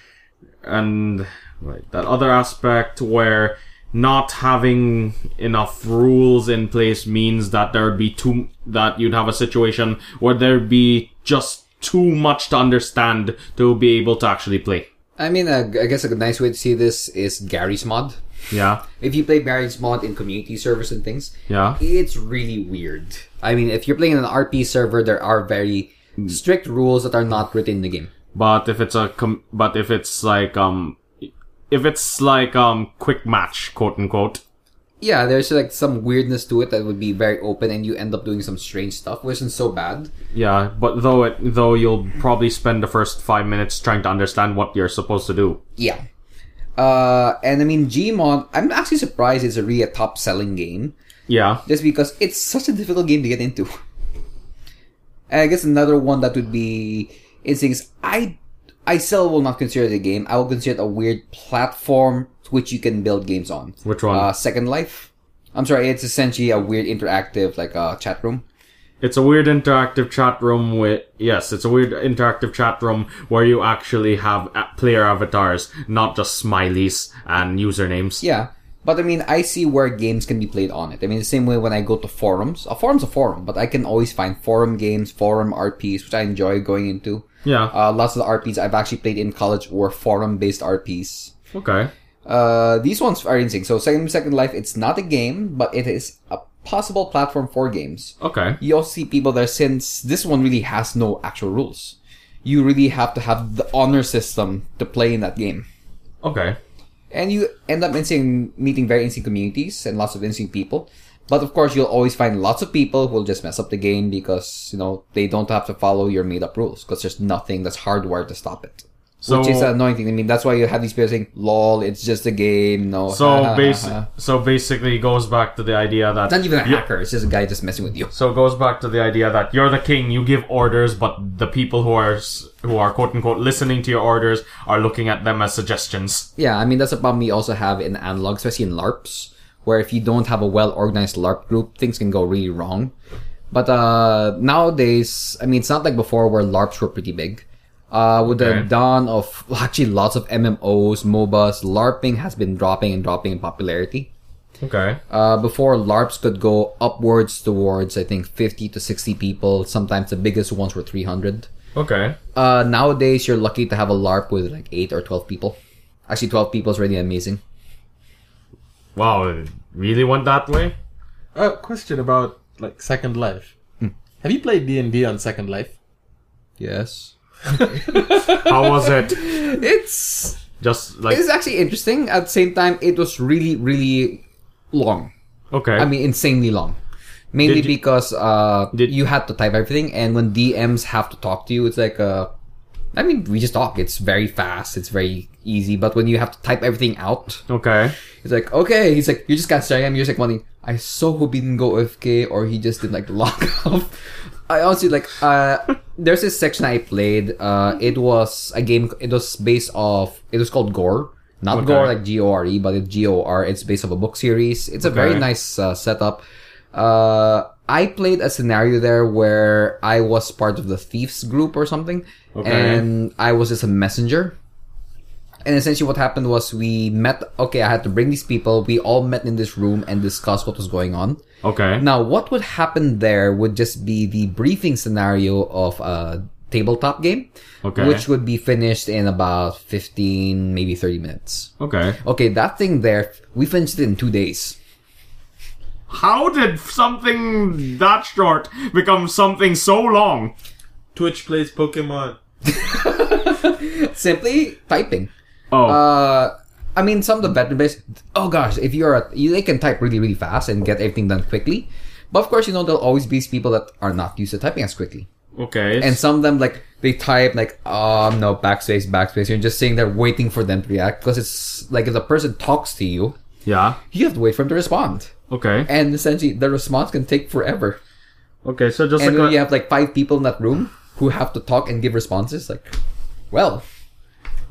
and right that other aspect where not having enough rules in place means that there'd be too that you'd have a situation where there'd be just too much to understand to be able to actually play. I mean, uh, I guess a nice way to see this is Garry's mod. Yeah, If you play Garry's mod in community servers and things, yeah, it's really weird. I mean, if you're playing in an RP server, there are very strict rules that are not written in the game. but if it's a com- but if it's like um if it's like um quick match quote unquote Yeah, there's like some weirdness to it that would be very open, and you end up doing some strange stuff, which isn't so bad. yeah but though it though you'll probably spend the first five minutes trying to understand what you're supposed to do Yeah. Uh, and I mean, Gmod, I'm actually surprised it's a really a top selling game, yeah just because it's such a difficult game to get into. And I guess another one that would be Instincts. I I still will not consider it a game. I will consider it a weird platform to which you can build games on. Which one? Uh, Second Life. I'm sorry, it's essentially a weird interactive like uh, chat room. It's a weird interactive chat room with yes, it's a weird interactive chat room where you actually have player avatars, not just smileys and usernames. Yeah. But I mean, I see where games can be played on it. I mean, the same way when I go to forums. A forum's a forum, but I can always find forum games, forum RPs, which I enjoy going into. Yeah. Uh, lots of the RPs I've actually played in college were forum-based RPs. Okay. Uh, these ones are interesting. So, Second Second Life, it's not a game, but it is a possible platform for games. Okay. You also see people there since this one really has no actual rules. You really have to have the honor system to play in that game. Okay. And you end up interesting, meeting very interesting communities and lots of interesting people. But of course, you'll always find lots of people who will just mess up the game because, you know, they don't have to follow your made up rules because there's nothing that's hardwired to stop it. So Which is an annoying thing. I mean, that's why you have these people saying, lol, it's just a game, no. so ha, so basically it goes back to the idea that It's not even a hacker, it's just a guy just messing with you. So it goes back to the idea that you're the king, you give orders, but the people who are who are quote unquote listening to your orders are looking at them as suggestions. Yeah, I mean, that's a problem we also have in analog, especially in LARPs, where if you don't have a well organized LARP group, things can go really wrong. But uh, nowadays, I mean, it's not like before where LARPs were pretty big. Uh, with the dawn of actually lots of MMOs, MOBAs, LARPing has been dropping and dropping in popularity. Okay. Uh, before LARPs could go upwards towards, I think, 50 to 60 people. Sometimes the biggest ones were 300. Okay. Uh, nowadays, you're lucky to have a LARP with like 8 or 12 people. Actually, 12 people is really amazing. Wow, really went that way? Uh, question about like Second Life. Have you played D and D on Second Life? Yes. How was it? It's Just like it's actually interesting. At the same time, it was really, really long. okay. I mean, insanely long. Mainly Did you- because uh, Did- you had to type everything, and when DMs have to talk to you, it's like uh, I mean, we just talk. It's very fast. It's very easy. But when you have to type everything out, okay. he's like okay. He's like, you just can't staring at me. You're just like I so hope he didn't go AFK or he just did like lock off. I honestly like. Uh, there's this section I played. Uh, it was a game. It was based off. It was called Gor. Not Okay. Gore like G O R E, but it's G O R. It's based off a book series. It's a very Okay. nice uh, setup. Uh, I played a scenario there where I was part of the thieves group or something, Okay. and I was just a messenger. And essentially, what happened was we met. Okay, I had to bring these people. We all met in this room and discussed what was going on. Okay. Now, what would happen there would just be the briefing scenario of a tabletop game, Okay. which would be finished in about 15, maybe 30 minutes. Okay. Okay, that thing there, we finished it in two days. How did something that short become something so long? Twitch plays Pokemon. Simply typing. Oh. Uh, I mean, some of the veteran base. Oh gosh, if you're a, you, they can type really, really fast and get everything done quickly. But of course, you know there'll always be people that are not used to typing as quickly. okay. And some of them like they type like um no backspace backspace. You're just sitting there waiting for them to react because it's like if the person talks to you, yeah. you have to wait for them to respond, Okay. and essentially the response can take forever. Okay. So just And like when a- you have like five people in that room who have to talk and give responses, like, well,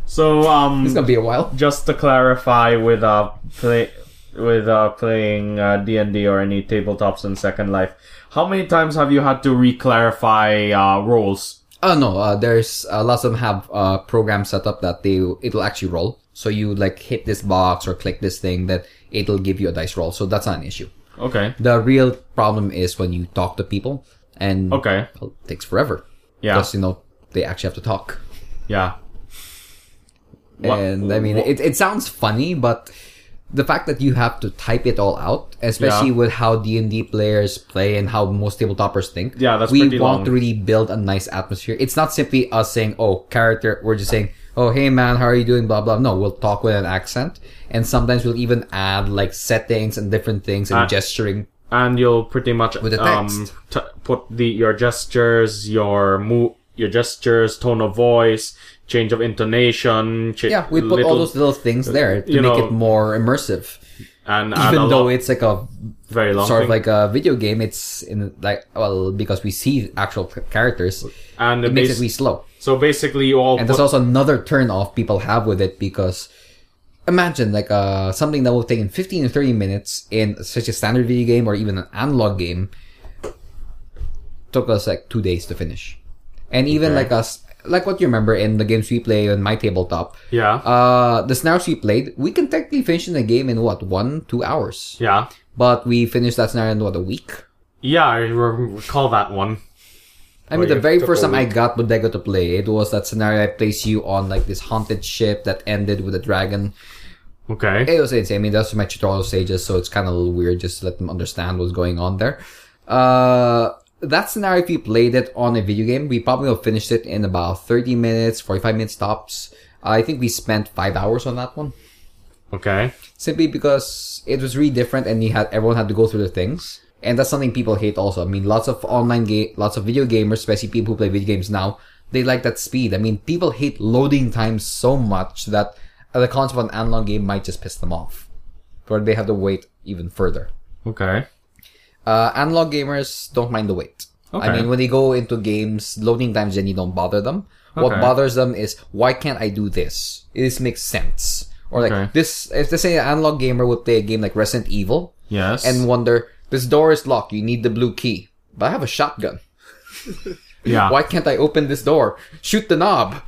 so um it's gonna be a while. just to clarify with uh play with uh playing uh, D&D or any tabletops in Second Life, how many times have you had to re-clarify uh, roles? Oh no, uh, there's uh, lots of them have uh, programs set up that they it'll actually roll. So you like hit this box or click this thing that it'll give you a dice roll. So that's not an issue. Okay. The real problem is when you talk to people and Okay. well, it takes forever. Yeah. Because you know they actually have to talk. Yeah. What- and I mean what- it, it sounds funny, but the fact that you have to type it all out, especially Yeah. with how D and D players play and how most tabletoppers think, Yeah, that's we pretty want long. to really build a nice atmosphere. It's not simply us saying, "Oh, character." We're just saying, "Oh, hey man, how are you doing?" Blah blah. No, we'll talk with an accent, and sometimes we'll even add like settings and different things and Uh, gesturing. and you'll pretty much um t- put the your gestures, your move, your gestures, tone of voice, change of intonation. Ch- Yeah, we put all those little things there to make know, it more immersive. and Even though it's like a very long sort of like a video game, it's in like well because we see actual characters, and it makes bas- it really slow. So basically you all And there's also another turn off people have with it because imagine like uh something that will take in 15 or 30 minutes in such a standard video game or even an analog game took us like two days to finish. And even Okay. like us like what you remember in the games we play on my tabletop, yeah uh the scenarios we played, we can technically finish in the game in what, one, two hours. yeah But we finished that scenario in what, a week? yeah I recall that one. I mean, Oh, the very first time I got Bodega to play, it was that scenario I placed you on like this haunted ship that ended with a dragon. Okay. It was insane. I mean, that's my tutorial stages, so it's kind of a little weird just to let them understand what's going on there. Uh, that scenario, if you played it on a video game, we probably have finished it in about 30 minutes, 45 minutes tops. I think we spent five hours on that one. Okay. Simply because it was really different and you had, everyone had to go through the things. And that's something people hate also. I mean, lots of online game, lots of video gamers, especially people who play video games now, they like that speed. I mean, people hate loading times so much that the concept of an analog game might just piss them off. Where they have to wait even further. Okay. Uh, analog gamers don't mind the wait. Okay. I mean, when they go into games, loading times generally don't bother them. Okay. What bothers them is, why can't I do this? This makes sense. Or like, Okay. this, if they say an analog gamer would play a game like Resident Evil, Yes. and wonder, this door is locked, you need the blue key. but I have a shotgun. Yeah. Why can't I open this door? Shoot the knob.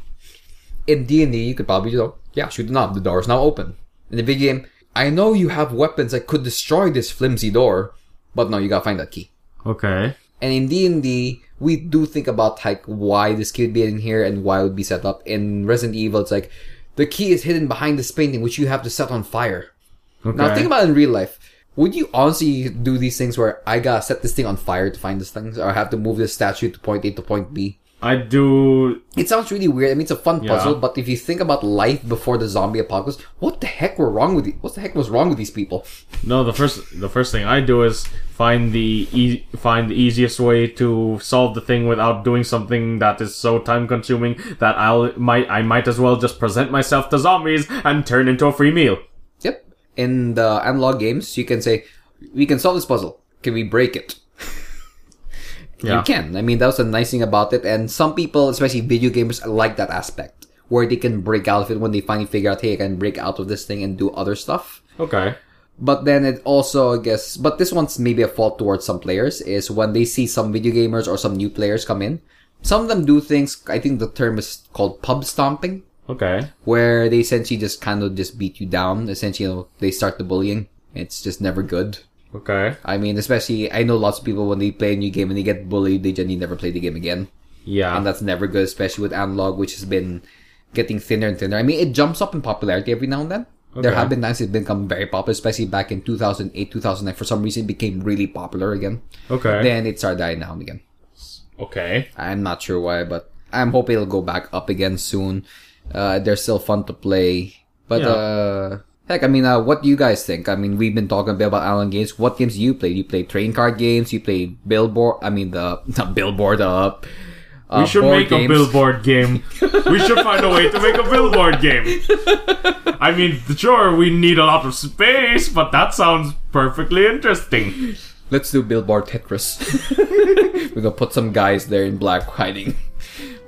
In D and D, you could probably you know, yeah, shoot the knob. The door is now open. In the video game, I know you have weapons that could destroy this flimsy door, but no, you gotta find that key. Okay. And in D and D, we do think about like why this key would be in here and why it would be set up. In Resident Evil, it's like the key is hidden behind this painting, which you have to set on fire. Okay. Now think about it in real life. Would you honestly do these things where I gotta set this thing on fire to find this thing, or I have to move this statue to point A to point B? I do. It sounds really weird. I mean, it's a fun Yeah. puzzle, but if you think about life before the zombie apocalypse, what the heck were wrong with you? What the heck was wrong with these people? No, the first the first thing I do is find the e- find the easiest way to solve the thing without doing something that is so time consuming that I'll might I might as well just present myself to zombies and turn into a free meal. In the analog games, you can say, "We can solve this puzzle. Can we break it?" Yeah. You can. I mean, that was the nice thing about it. And some people, especially video gamers, like that aspect where they can break out of it when they finally figure out, "Hey, I can break out of this thing and do other stuff." Okay. But then it also, I guess, but this one's maybe a fault towards some players is when they see some video gamers or some new players come in. Some of them do things, I think the term is called pub stomping, Okay. where they essentially just kind of just beat you down. Essentially, you know, they start the bullying. It's just never good. Okay. I mean, especially, I know lots of people when they play a new game and they get bullied, they generally never play the game again. Yeah. And that's never good, especially with analog, which has been getting thinner and thinner. I mean, it jumps up in popularity every now and then. There have been times it's become very popular, especially back in 2008, 2009. For some reason, it became really popular again. okay. Then it started dying down again. okay. I'm not sure why, but I'm hoping it'll go back up again soon. Uh, they're still fun to play. But, Yeah. uh, heck, I mean, uh, what do you guys think? I mean, we've been talking a bit about Alan games. What games do you play? Do you play train card games? You play Billboard? I mean, the, not Billboard, uh, uh We should make a billboard game. we should find a way to make a billboard game. I mean, sure, we need a lot of space, but that sounds perfectly interesting. Let's do Billboard Tetris. We're gonna put some guys there in black hiding.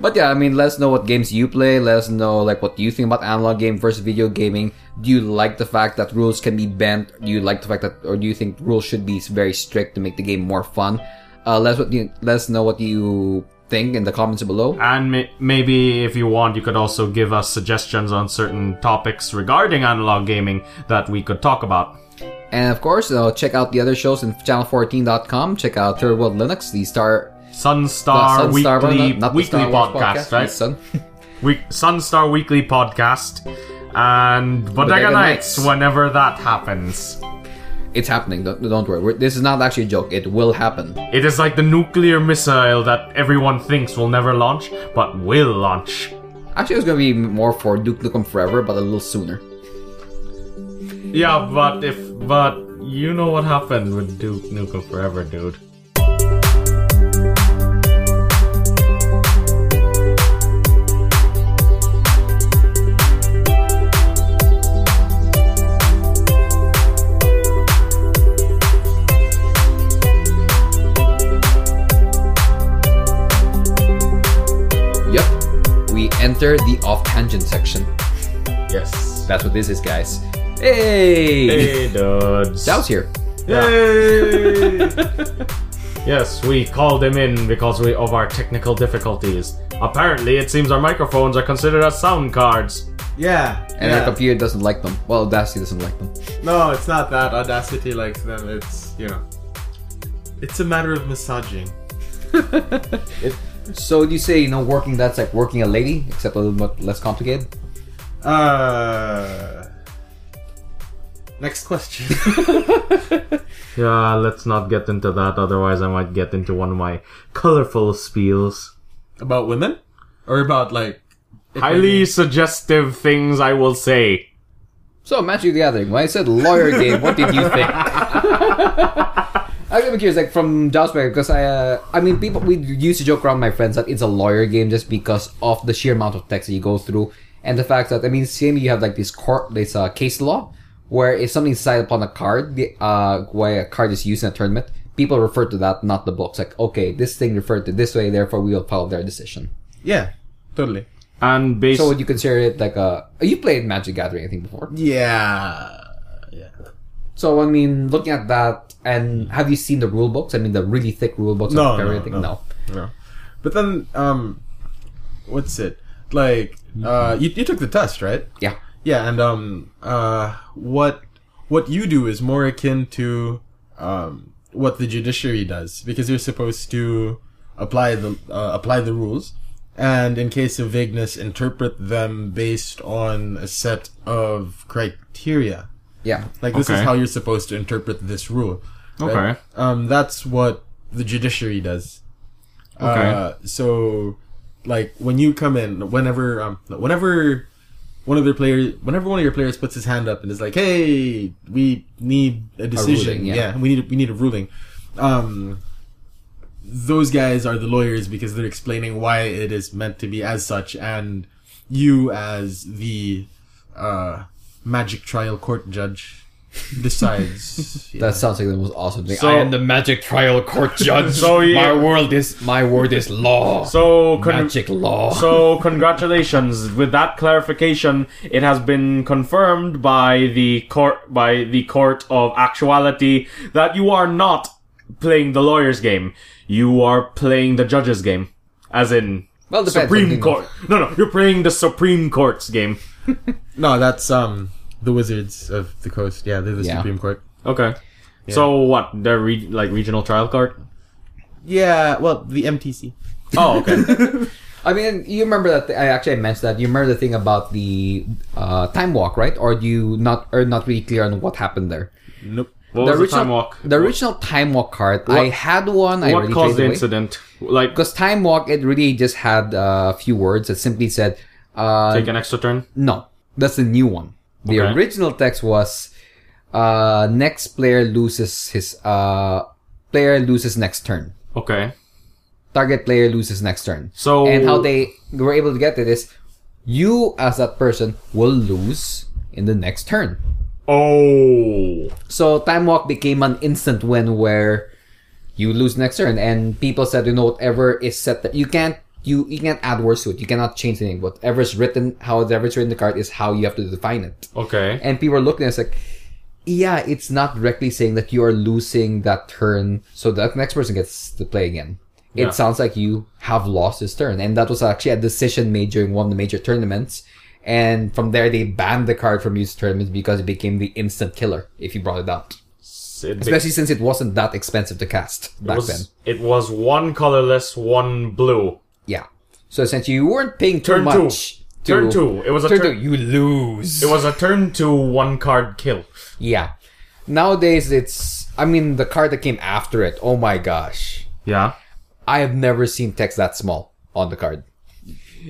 But yeah, I mean, let us know what games you play. Let us know like what you think about analog game versus video gaming. Do you like the fact that rules can be bent? Do you like the fact that, or do you think rules should be very strict to make the game more fun? Uh, let us what you, let us know what you think in the comments below. And may- maybe if you want, you could also give us suggestions on certain topics regarding analog gaming that we could talk about. And of course, uh, check out the other shows in channel14.com. Check out Third World Linux, the Star Sunstar, the Sunstar Weekly not- not Weekly Wars Podcast, right? Sun. Week Sunstar Weekly Podcast and Bodega, Bodega Nights Nights. whenever that happens. It's happening. Don't, don't worry. We're, this is not actually a joke. It will happen. It is like the nuclear missile that everyone thinks will never launch, but will launch. Actually, it was gonna be more for Duke Nukem Forever, but a little sooner. Yeah, but if but you know what happened with Duke Nukem Forever, dude. Yep. We enter the off tangent section. Yes. That's what this is, guys. Hey! Hey, dudes. Dow's here. Yay! yes, we called him in because we, of our technical difficulties. Apparently, it seems our microphones are considered as sound cards. Yeah. And yeah. our computer doesn't like them. Well, Audacity doesn't like them. No, it's not that. Audacity likes them. It's, you know. It's a matter of massaging. So do you say, you know, working that's like working a lady, except a little bit less complicated? Uh. Next question. Yeah, let's not get into that, otherwise, I might get into one of my colorful spiels. about women? Or about, like. Highly suggestive things I will say. So, Magic the Gathering, when I said lawyer game, what did you think? I'm curious, like from Josh's because I, uh, I mean, people we used to joke around with my friends that it's a lawyer game just because of the sheer amount of text that you go through, and the fact that I mean, same you have like this court, this uh, case law, where if something's decided upon a card, the uh, why a card is used in a tournament, people refer to that, not the books. Like, okay, this thing referred to this way, therefore we will follow their decision. Yeah, totally. And based So would you consider it like a? You played Magic Gathering, I think, before. Yeah. Yeah. So I mean, looking at that, and have you seen the rule books? I mean, the really thick rule books No, of no, everything. no. No. But then, um, what's it like? Uh, you you took the test, right? Yeah. Yeah, and um, uh, what what you do is more akin to um what the judiciary does because you're supposed to apply the uh, apply the rules, and in case of vagueness, interpret them based on a set of criteria. Yeah. Like this is how you're supposed to interpret this rule. right? Okay. Um, that's what the judiciary does. Okay. Uh, so, like when you come in, whenever um, whenever one of their players, whenever one of your players puts his hand up and is like, "Hey, we need a decision. ruling, yeah. we need a, we need a ruling." Um, those guys are the lawyers because they're explaining why it is meant to be as such, and you as the uh, magic trial court judge decides. yeah. That sounds like the most awesome thing. So- I am the magic trial court judge. So, yeah. my world is my word is law. So, con- magic law. so congratulations. With that clarification, it has been confirmed by the court by the court of actuality that you are not playing the lawyer's game. You are playing the judge's game, as in Well, depends Supreme Court. No, no, you're playing the Supreme Court's game. No, that's um the Wizards of the Coast. Yeah, they're the Yeah. Supreme Court. Okay. So what? The re- like regional trial court? Yeah, well, the MTC. Oh, okay. I mean, you remember that I actually mentioned that. You remember the thing about the uh, time walk, right? Or do you not are not really clear on what happened there? Nope. What the was original the time walk? The original time walk card. I had one. I what already caused the away. incident? Like, Because time walk, it really just had uh, a few words that simply said, uh, take an extra turn. "No, that's the new one." The Okay. original text was, uh, "Next player loses his uh, player loses next turn." Okay. Target player loses next turn. So and how they were able to get it is you as that person will lose in the next turn Oh. so time walk became an instant win where you lose next turn and people said you know whatever is set that you can't you you can't add words to it. You cannot change anything whatever's written however's written in the card is how you have to define it. Okay. and people are looking at it it's like yeah it's not directly saying that you are losing that turn so that next person gets to play again. It Yeah. sounds like you have lost this turn. And that was actually a decision made during one of the major tournaments. And from there they banned the card from used tournaments because it became the instant killer if you brought it out. It, especially since it wasn't that expensive to cast back was, then. it was one colorless, one blue. Yeah so essentially you weren't paying too Turn two. much to- Turn two. It was a turn turn. two you lose It was a turn two, one card kill. yeah nowadays it's i mean the card that came after it oh my gosh Yeah. I have never seen text that small on the card.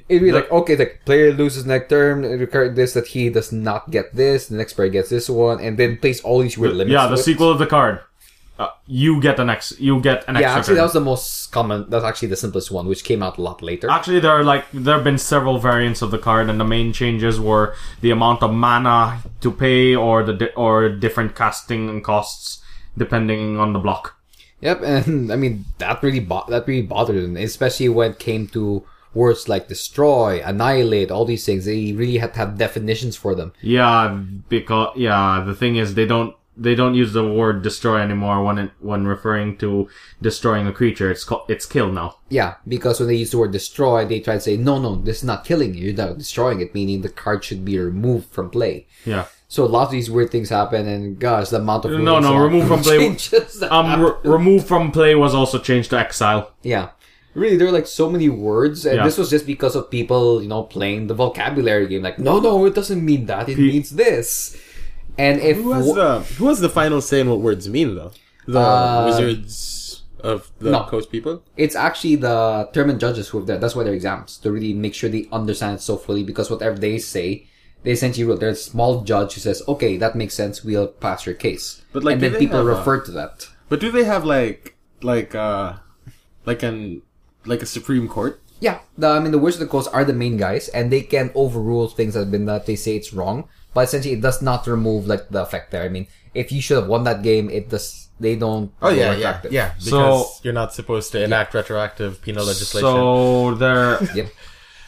It'd be like, okay, the player loses next turn, record this, that he does not get this, the next player gets this one, and then place all these weird limits. Yeah, the it. sequel of the card. Uh, you get an ex. You get an Yeah, actually, turn. that was the most common, that's actually the simplest one, which came out a lot later. Actually, there are like there have been several variants of the card, and the main changes were the amount of mana to pay, or the di- or different casting costs depending on the block. Yep, and I mean, that really, bo- that really bothered him, especially when it came to words like destroy, annihilate, all these things. They really had to have definitions for them. Yeah, because yeah, the thing is they don't they don't use the word destroy anymore when it when referring to destroying a creature. It's called it's kill now. Yeah, because when they use the word destroy, they try to say, no, no, this is not killing you, you're not destroying it, meaning the card should be removed from play. Yeah. So a lot of these weird things happen, and gosh, the amount of No, no, remove from play- changes Um, re- remove from play was also changed to exile. yeah, really, there were like so many words, and Yeah. this was just because of people, you know, playing the vocabulary game. Like, no, no, it doesn't mean that; it Pe- means this. And if Who has the Who has the final say in what words mean though? The Uh, Wizards of the no. Coast people. it's actually the tournament judges who have that. That's why they're exams to really make sure they understand it so fully. Because whatever they say, they essentially wrote. There's a small judge who says, "Okay, that makes sense. We'll pass your case." But, like, and then people have a- refer to that. But do they have like like uh like an like a Supreme Court? Yeah, the, I mean the Wizards of the Coast are the main guys, and they can overrule things that have been that they say it's wrong. But essentially, it does not remove like the effect there. I mean, if you should have won that game, it does. They don't. Oh yeah, yeah, yeah. Because So- you're not supposed to enact retroactive penal legislation. So there, Yep.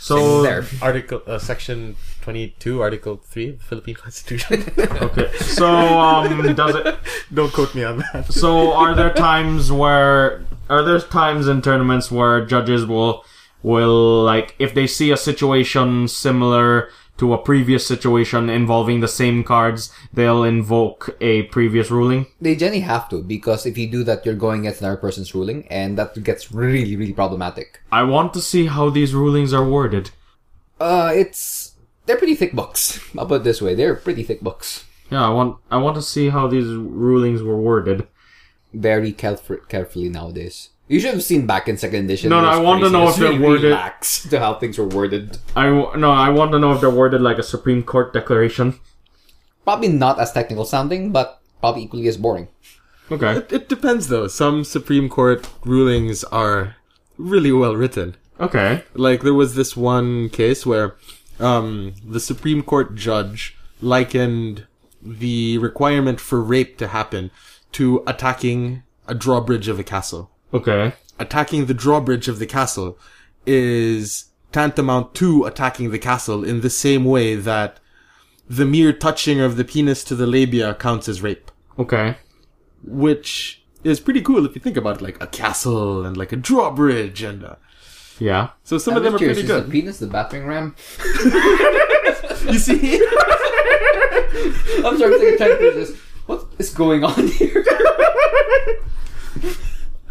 So there. Article uh, Section twenty two, Article three of the Philippine Constitution. okay. So um, does it? Don't quote me on that. So are there times where are there times in tournaments where judges will will like if they see a situation similar to a previous situation involving the same cards, they'll invoke a previous ruling? They generally have to because if you do that, you're going against another person's ruling, and that gets really, really problematic. I want to see how these rulings are worded. Uh, it's they're pretty thick books. I'll put it this way: they're pretty thick books. Yeah, I want I want to see how these rulings were worded. Very caref- carefully nowadays. You should have seen back in second edition. No, no, I want to know if they're really, really worded- lax to how things were worded. I w- no, I want to know if they're worded like a Supreme Court declaration. Probably not as technical sounding, but probably equally as boring. Okay. It, it depends though. Some Supreme Court rulings are really well written. Okay. Like there was this one case where um, the Supreme Court judge likened the requirement for rape to happen to attacking a drawbridge of a castle. Okay. Attacking the drawbridge of the castle is tantamount to attacking the castle in the same way that the mere touching of the penis to the labia counts as rape. Okay. Which is pretty cool if you think about it, like a castle and like a drawbridge and uh, Yeah. so some I'm of them are curious, pretty is good. the penis the battering ram? You see? I'm sorry, I'm trying to this. What is going on here?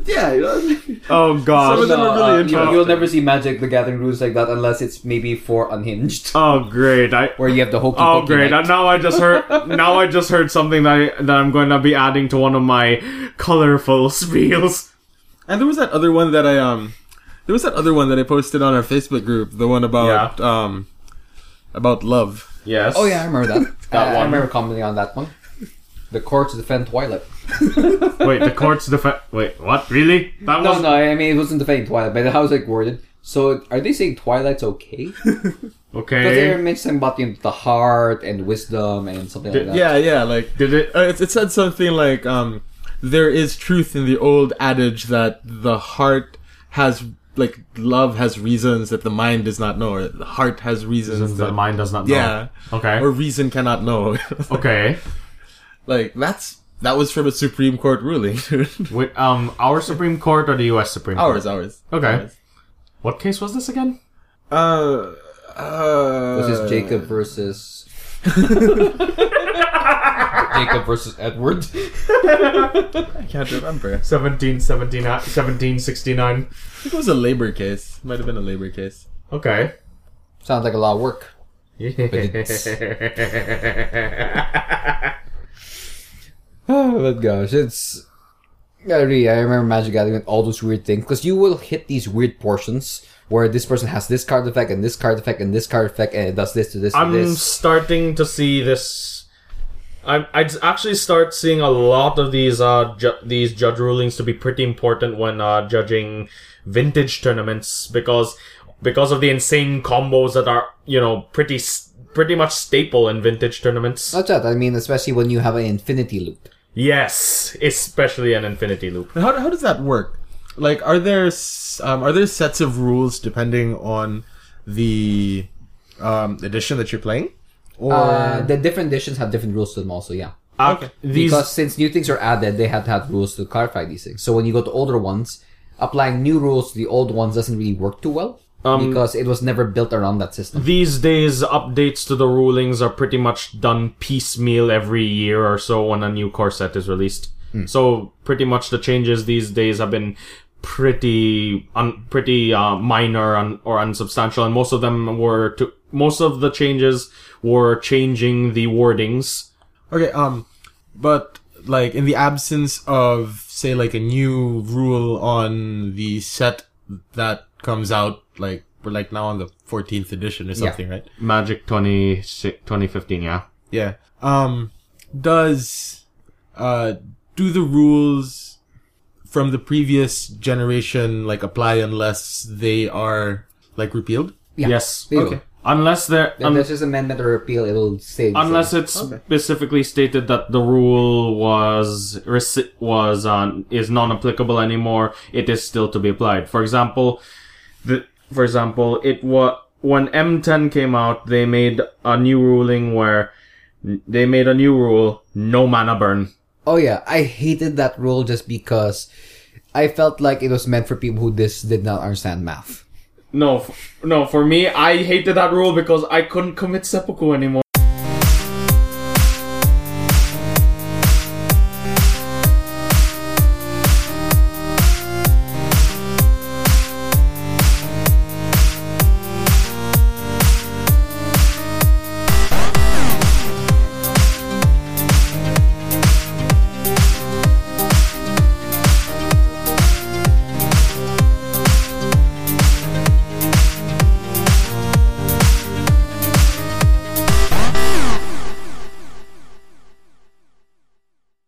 yeah, you know? Oh god. Some of them are really uh, you- interesting. You'll never see Magic the Gathering rules like that unless it's maybe for Unhinged, Oh great. I where you have the hokey Oh pokey great! knight. Now I just heard. now I just heard something that I, that I'm going to be adding to one of my colorful spiels. And there was that other one that I um, there was that other one that I posted on our Facebook group, the one about um, about love. Yes. Oh yeah, I remember that. That I, I remember commenting on that one. The courts defend Twilight. Wait, the courts defend. Wait, what? Really? That No, was no, I mean it wasn't defending Twilight, but how was it worded? So are they saying Twilight's okay? Okay. Because they okay. were mentioning about you know, the heart and wisdom and something like that. Yeah, yeah, like Did it? uh, it, it said something like um, there is truth in the old adage that the heart has like love has reasons that the mind does not know, or the heart has reasons Since the that mind does not know. yeah, Okay. or reason cannot know. Okay. Like that's that was from a Supreme Court ruling. dude. Wait, um, our Supreme Court or the U.S. Supreme Court? ours, ours. Okay. Ours. What case was this again? Uh, uh, This is Jacob versus Jacob versus Edward. I can't remember. 17, 17, 1769. I think it was a labor case. Might have been a labor case. Okay. Sounds like a lot of work. Oh, but gosh, it's. Yeah, really, I remember Magic Gathering with all those weird things because you will hit these weird portions where this person has this card effect and this card effect and this card effect and it does this to this I'm this. starting to see this. I I actually start seeing a lot of these uh ju- these judge rulings to be pretty important when uh judging vintage tournaments because because of the insane combos that are you know pretty pretty much staple in vintage tournaments. Not that, I mean, especially when you have an infinity loop. Yes, especially an infinity loop. How, how does that work? Like, are there um, are there sets of rules depending on the um, edition that you're playing? Or Uh, the different editions have different rules to them also, yeah. Uh, Okay. These because since new things are added, they have to have rules to clarify these things. So when you go to older ones, applying new rules to the old ones doesn't really work too well Um, because it was never built around that system. These days, updates to the rulings are pretty much done piecemeal every year or so when a new core set is released. So pretty much the changes these days have been pretty un- pretty uh, minor un- or unsubstantial, and most of them were to most of the changes were changing the wordings. okay, um, but like in the absence of say like a new rule on the set that comes out, like we're like now on the 14th edition or something, right? Magic 20, 2015, yeah. Yeah. Um, does uh do the rules from the previous generation like apply unless they are like repealed? Yeah, yes. they will. Okay. Unless there, If un- there's just amendment or repeal, it'll stay. unless same. it's specifically stated that the rule was reci- was uh, is non-applicable anymore, it is still to be applied. For example, the for example, it was when M10 came out, they made a new ruling where they made a new rule: no mana burn. Oh yeah, I hated that rule just because I felt like it was meant for people who this did not understand math. No, f- no. For me, I hated that rule because I couldn't commit seppuku anymore.